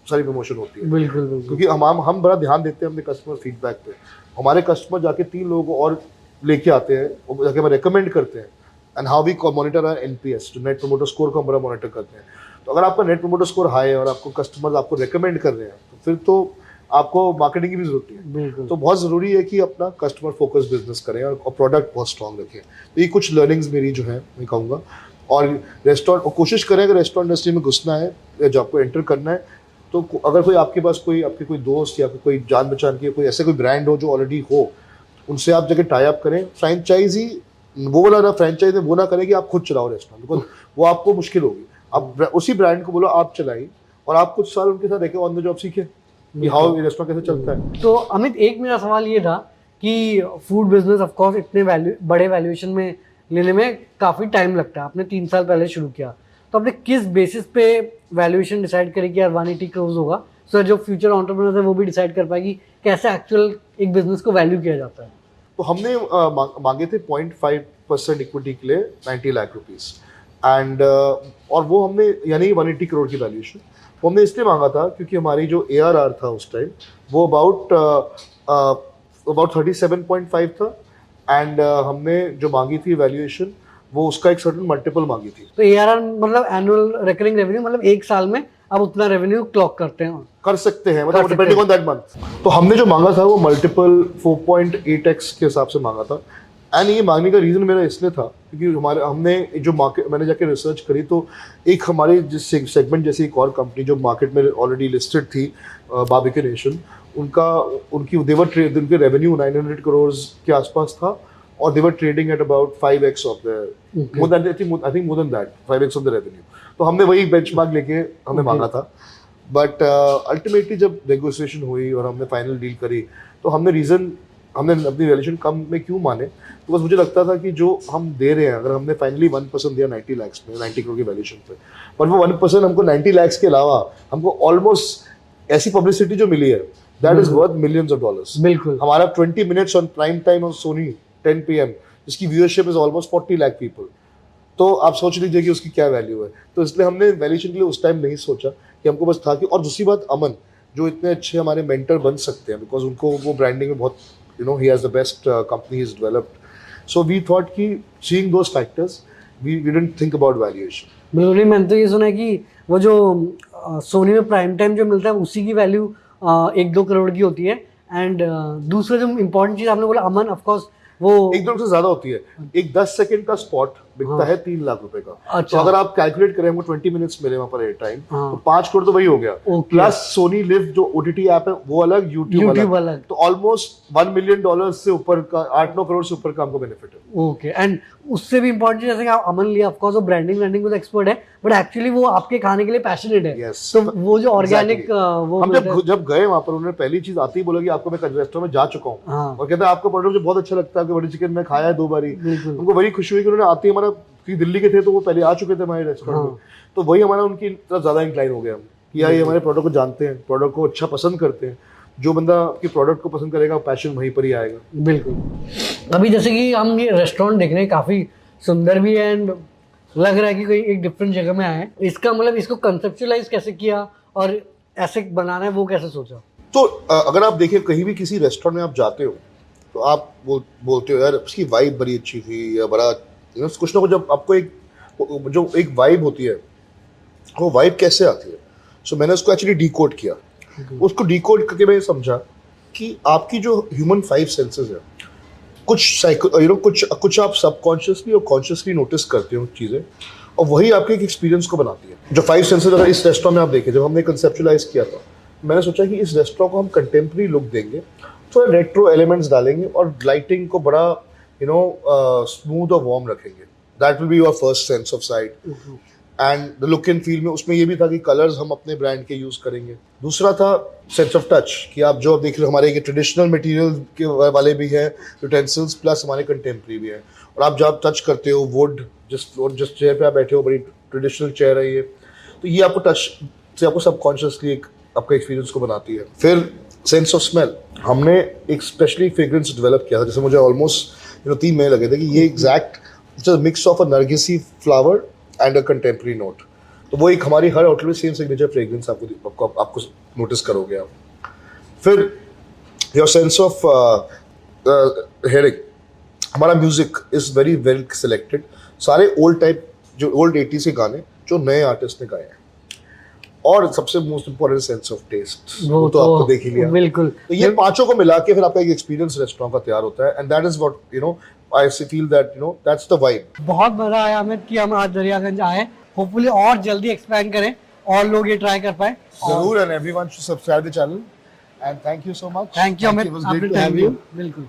सारी प्रमोशन होती है। बिल्कुल बिल्कुल। क्योंकि हम हम हम बड़ा ध्यान देते हैं अपने कस्टमर फीडबैक पे। हमारे कस्टमर जाके तीन लोगों को और लेके आते हैं जाके हमें रेकमेंड करते हैं। And how we monitor our NPS जो नेट प्रमोटर स्कोर को हम बड़ा मॉनिटर करते हैं। तो अगर आपका नेट प्रोमोटर स्कोर हाई है और आपको कस्टमर्स आपको रिकमेंड कर रहे हैं तो फिर तो आपको मार्केटिंग की भी ज़रूरत है। तो बहुत ज़रूरी है कि अपना कस्टमर फोकस बिज़नेस करें और प्रोडक्ट बहुत स्ट्रॉन्ग रखें। तो ये कुछ लर्निंग्स मेरी जो है मैं कहूँगा। और रेस्टोरेंट और कोशिश करें अगर रेस्टोरेंट इंडस्ट्री में घुसना है या जॉब को एंटर करना है तो अगर कोई आपके पास कोई आपके कोई दोस्त या कोई जान पहचान की कोई ऐसे कोई ब्रांड हो जो ऑलरेडी हो उनसे आप जगह टाई अप करें। फ्रेंचाइजी वो वाला ना फ्रेंचाइज वो ना करें कि आप खुद चलाओ रेस्टोरेंट बिकॉज़ वो आपको मुश्किल होगी। आप उसी ब्रांड को बोलो, आप चलाइए। और आप कुछ साल उनके साथ रह ऑन द जॉब सीखे हाउ रेस्टोरेंट कैसे चलता है। तो अमित, एक मेरा सवाल ये था कि फ़ूड बिज़नेस ऑफ़ कोर्स इतने वैल्यू बड़े वैल्यूएशन में लेने में काफ़ी टाइम लगता है। आपने तीन साल पहले शुरू किया। तो आपने किस बेसिस पे वैल्यूएशन डिसाइड करी कि यार वन एटी क्रोज होगा? सो जो फ्यूचर ऑन्टरप्रनर है, वो भी डिसाइड कर पाएगी कैसे एक्चुअल एक बिज़नेस को वैल्यू किया जाता है। तो हमने मांगे थे पॉइंट फाइव परसेंट इक्विटी के लिए नाइन्टी लाख रुपीज़ एंड और वो हमने यानी वन एट्टी करोड़ की वैल्यूएशन वो हमने इसलिए मांगा था क्योंकि हमारी जो एआरआर था उस टाइम वो about about thirty seven point five था। एंड uh, हमने जो मांगी थी वैल्यूएशन वो उसका एक सर्टन मल्टीपल मांगी थी। तो ए मतलब एनुअल रिकरिंग रेवेन्यू मतलब एक साल में आप उतना रेवेन्यू क्लॉक करते हैं। कर सकते हैं मतलब डिपेंडिंग ऑन दैट मंथ तो हमने जो मांगा था वो मल्टीपल 4.8x के हिसाब से मांगा था। एंड ये मांगने का रीज़न मेरा इसलिए था क्योंकि हमारे हमने जो मार्केट मैंने जाके रिसर्च करी तो एक हमारे जिस सेगमेंट जैसी एक और कंपनी जो मार्केट में ऑलरेडी लिस्टेड थी बाबिके नेशन उनका उनकी देवर ट्रेड उनके रेवेन्यू 900 करोड़ के आसपास था और they were trading at about 5x of the more than I think I think more than that 5x of the revenue तो हमने वही बेंचमार्क लेके Okay. मांगा था। बट अल्टीमेटली जब नेगोशिएशन हुई और हमने फाइनल डील करी तो हमने रीज़न हमने अपनी वैल्यूशन कम में क्यों माने? तो बस मुझे लगता था कि जो हम दे रहे हैं अगर हमने फाइनली वन परसेंट दिया नाइन्टी लैक्स में नाइन्टी करोड़ की वैल्यूशन पे पर वो वन परसेंट हमको नाइन्टी लैक्स के अलावा हमको ऑलमोस्ट ऐसी पब्लिसिटी जो मिली है that is worth millions of dollars बिल्कुल। हमारा twenty minutes on prime time on Sony ten P M जिसकी viewership is almost forty lakh people तो आप सोच लीजिए कि उसकी क्या वैल्यू है। तो इसलिए हमने वैल्यूशन के लिए उस टाइम नहीं सोचा कि हमको बस था कि और दूसरी बात अमन जो इतने अच्छे हमारे मेंटर बन सकते हैं बिकॉज़ उनको वो ब्रांडिंग में बहुत you know he has the best company is developed so we thought कि seeing those factors we we didn't think about valuation बिल्कुल नहीं मैंने तो ये सुना है कि वो जो सोनी में प्राइम टाइम जो मिलता है उसी की वैल्यू एक दो करोड़ की होती है। एंड दूसरा जो इम्पोर्टेंट चीज़ आपने बोला अमन ऑफ़ कोर्स वो एक दो से ज़्यादा होती है। एक दस सेकेंड का स्पॉट बिकता हाँ। है तीन लाख रुपए का अच्छा। तो अगर आप कैलकुलेट करें हमको ट्वेंटी मिनट्स मिले वहाँ पर एयर टाइम हाँ। तो पाँच करोड़ तो वही हो गया प्लस सोनी लिव जो ओटीटी ऐप है वो अलग यूट्यूब अलग अलग। तो ऑलमोस्ट वन मिलियन डॉलर से ऊपर का आठ नौ करोड़ से ऊपर का हमको बेनिफिट है ओके एंड उससे भी इम्पोर्टेंट जैसे कि आप अमन लिया ऑफकोर्स वो ब्रांडिंग ब्रांडिंग में तो एक्सपर्ट है बट एक्चुअली वो आपके खाने के लिए पैशनेट है Yes. तो वो जो ऑर्गेनिक Exactly. वो हम जब जब गए वहाँ पर उन्होंने पहली चीज़ आती ही बोला कि आपको मैं रेस्टोरेंट में जा चुका हूँ हाँ और कहते हैं आपका प्रोडक्ट मुझे बहुत अच्छा लगता है बटर चिकन मैं खाया है दो बारी हमको बड़ी खुशी हुई कि उन्होंने आते ही हमारा क्योंकि दिल्ली के थे तो वो पहले आ चुके थे हमारे रेस्टोरेंट हाँ। में तो वही हमारा उनकी तरफ़ ज़्यादा इंक्लाइन हो गया। हम कि यार ये हमारे प्रोडक्ट को जानते हैं प्रोडक्ट को अच्छा पसंद करते हैं। जो बंदा आपके प्रोडक्ट को पसंद करेगा पैशन वहीं पर ही आएगा। बिल्कुल। अभी जैसे कि हम ये रेस्टोरेंट देख रहे हैं काफ़ी सुंदर भी है एंड लग रहा है कि कोई एक डिफरेंट जगह में आए हैं। इसका मतलब इसको कंसेप्चुलाइज कैसे किया और ऐसे बनाना है वो कैसे सोचा? तो अगर आप देखिए कहीं भी किसी रेस्टोरेंट में आप जाते हो तो आप बोल बोलते हो यार उसकी वाइब बड़ी अच्छी थी या बड़ा कुछ ना कुछ जब आपको एक जो एक वाइब होती है वो वाइब कैसे आती है? सो मैंने उसको एक्चुअली डिकोड किया। उसको डिकोड करके मैं समझा कि आपकी जो ह्यूमन फाइव सेंसेस है कुछ साइको यू नो कुछ कुछ आप सबकॉन्शियसली और कॉन्शियसली नोटिस करते हो चीज़ें और वही आपके एक एक्सपीरियंस को बनाती है। जो फाइव सेंसेस अगर इस रेस्टोरेंट में आप देखें जब हमने कंसेप्चुलाइज किया था मैंने सोचा कि इस रेस्टोरेंट को हम कंटेम्प्रेरी लुक देंगे थोड़ा रेट्रो एलिमेंट्स डालेंगे और लाइटिंग को बड़ा यू नो स्मूथ और वार्म रखेंगे. That will be your first sense of sight and the look and feel में उसमें ये भी था कि कलर्स हम अपने ब्रांड के यूज़ करेंगे. दूसरा था सेंस ऑफ़ टच कि आप जो देख रहे हो हमारे ये ट्रेडिशनल मटेरियल के वाले भी हैं यूटेंसिल्स प्लस हमारे कंटेम्प्रेरी भी हैं. और आप जब टच करते हो वुड जिस और जिस चेयर पे आप बैठे हो बड़ी ट्रेडिशनल चेयर है ये तो ये आपको टच से आपको सबकॉन्शियसली एक आपका एक्सपीरियंस को बनाती है. फिर सेंस ऑफ़ स्मेल हमने एक स्पेशली फ्रेग्रेंस डेवलप किया था जैसे मुझे ऑलमोस्ट यू नो तीन महीने लगे थे कि ये exact mix of a नरगिसी flower and a contemporary note तो वो एक हमारी हर होटल में सेम सिग्नेचर फ्रेग्रेंस आपको आपको आपको नोटिस करोगे आप। फिर योर सेंस ऑफ़ हेयरिंग हमारा music is very well selected सारे ओल्ड टाइप जो ओल्ड एटीज के गाने, जो नए आर्टिस्ट ने गाए हैं। और सबसे most important sense of taste वो तो तो आपको देख ही लिया। बिल्कुल। तो ये पाँचों को मिला के फिर आपका एक एक्सपीरियंस रेस्टोरेंट का तैयार होता है and that is what you know I feel that you know that's the vibe बहुत मज़ा आया हमें कि हम आज दरियागंज आए। होपफुली और जल्दी एक्सपैंड करें और लोग ये ट्राई कर पाए। ज़रूर and everyone should subscribe the channel and thank you so much thank you Amit बिल्कुल।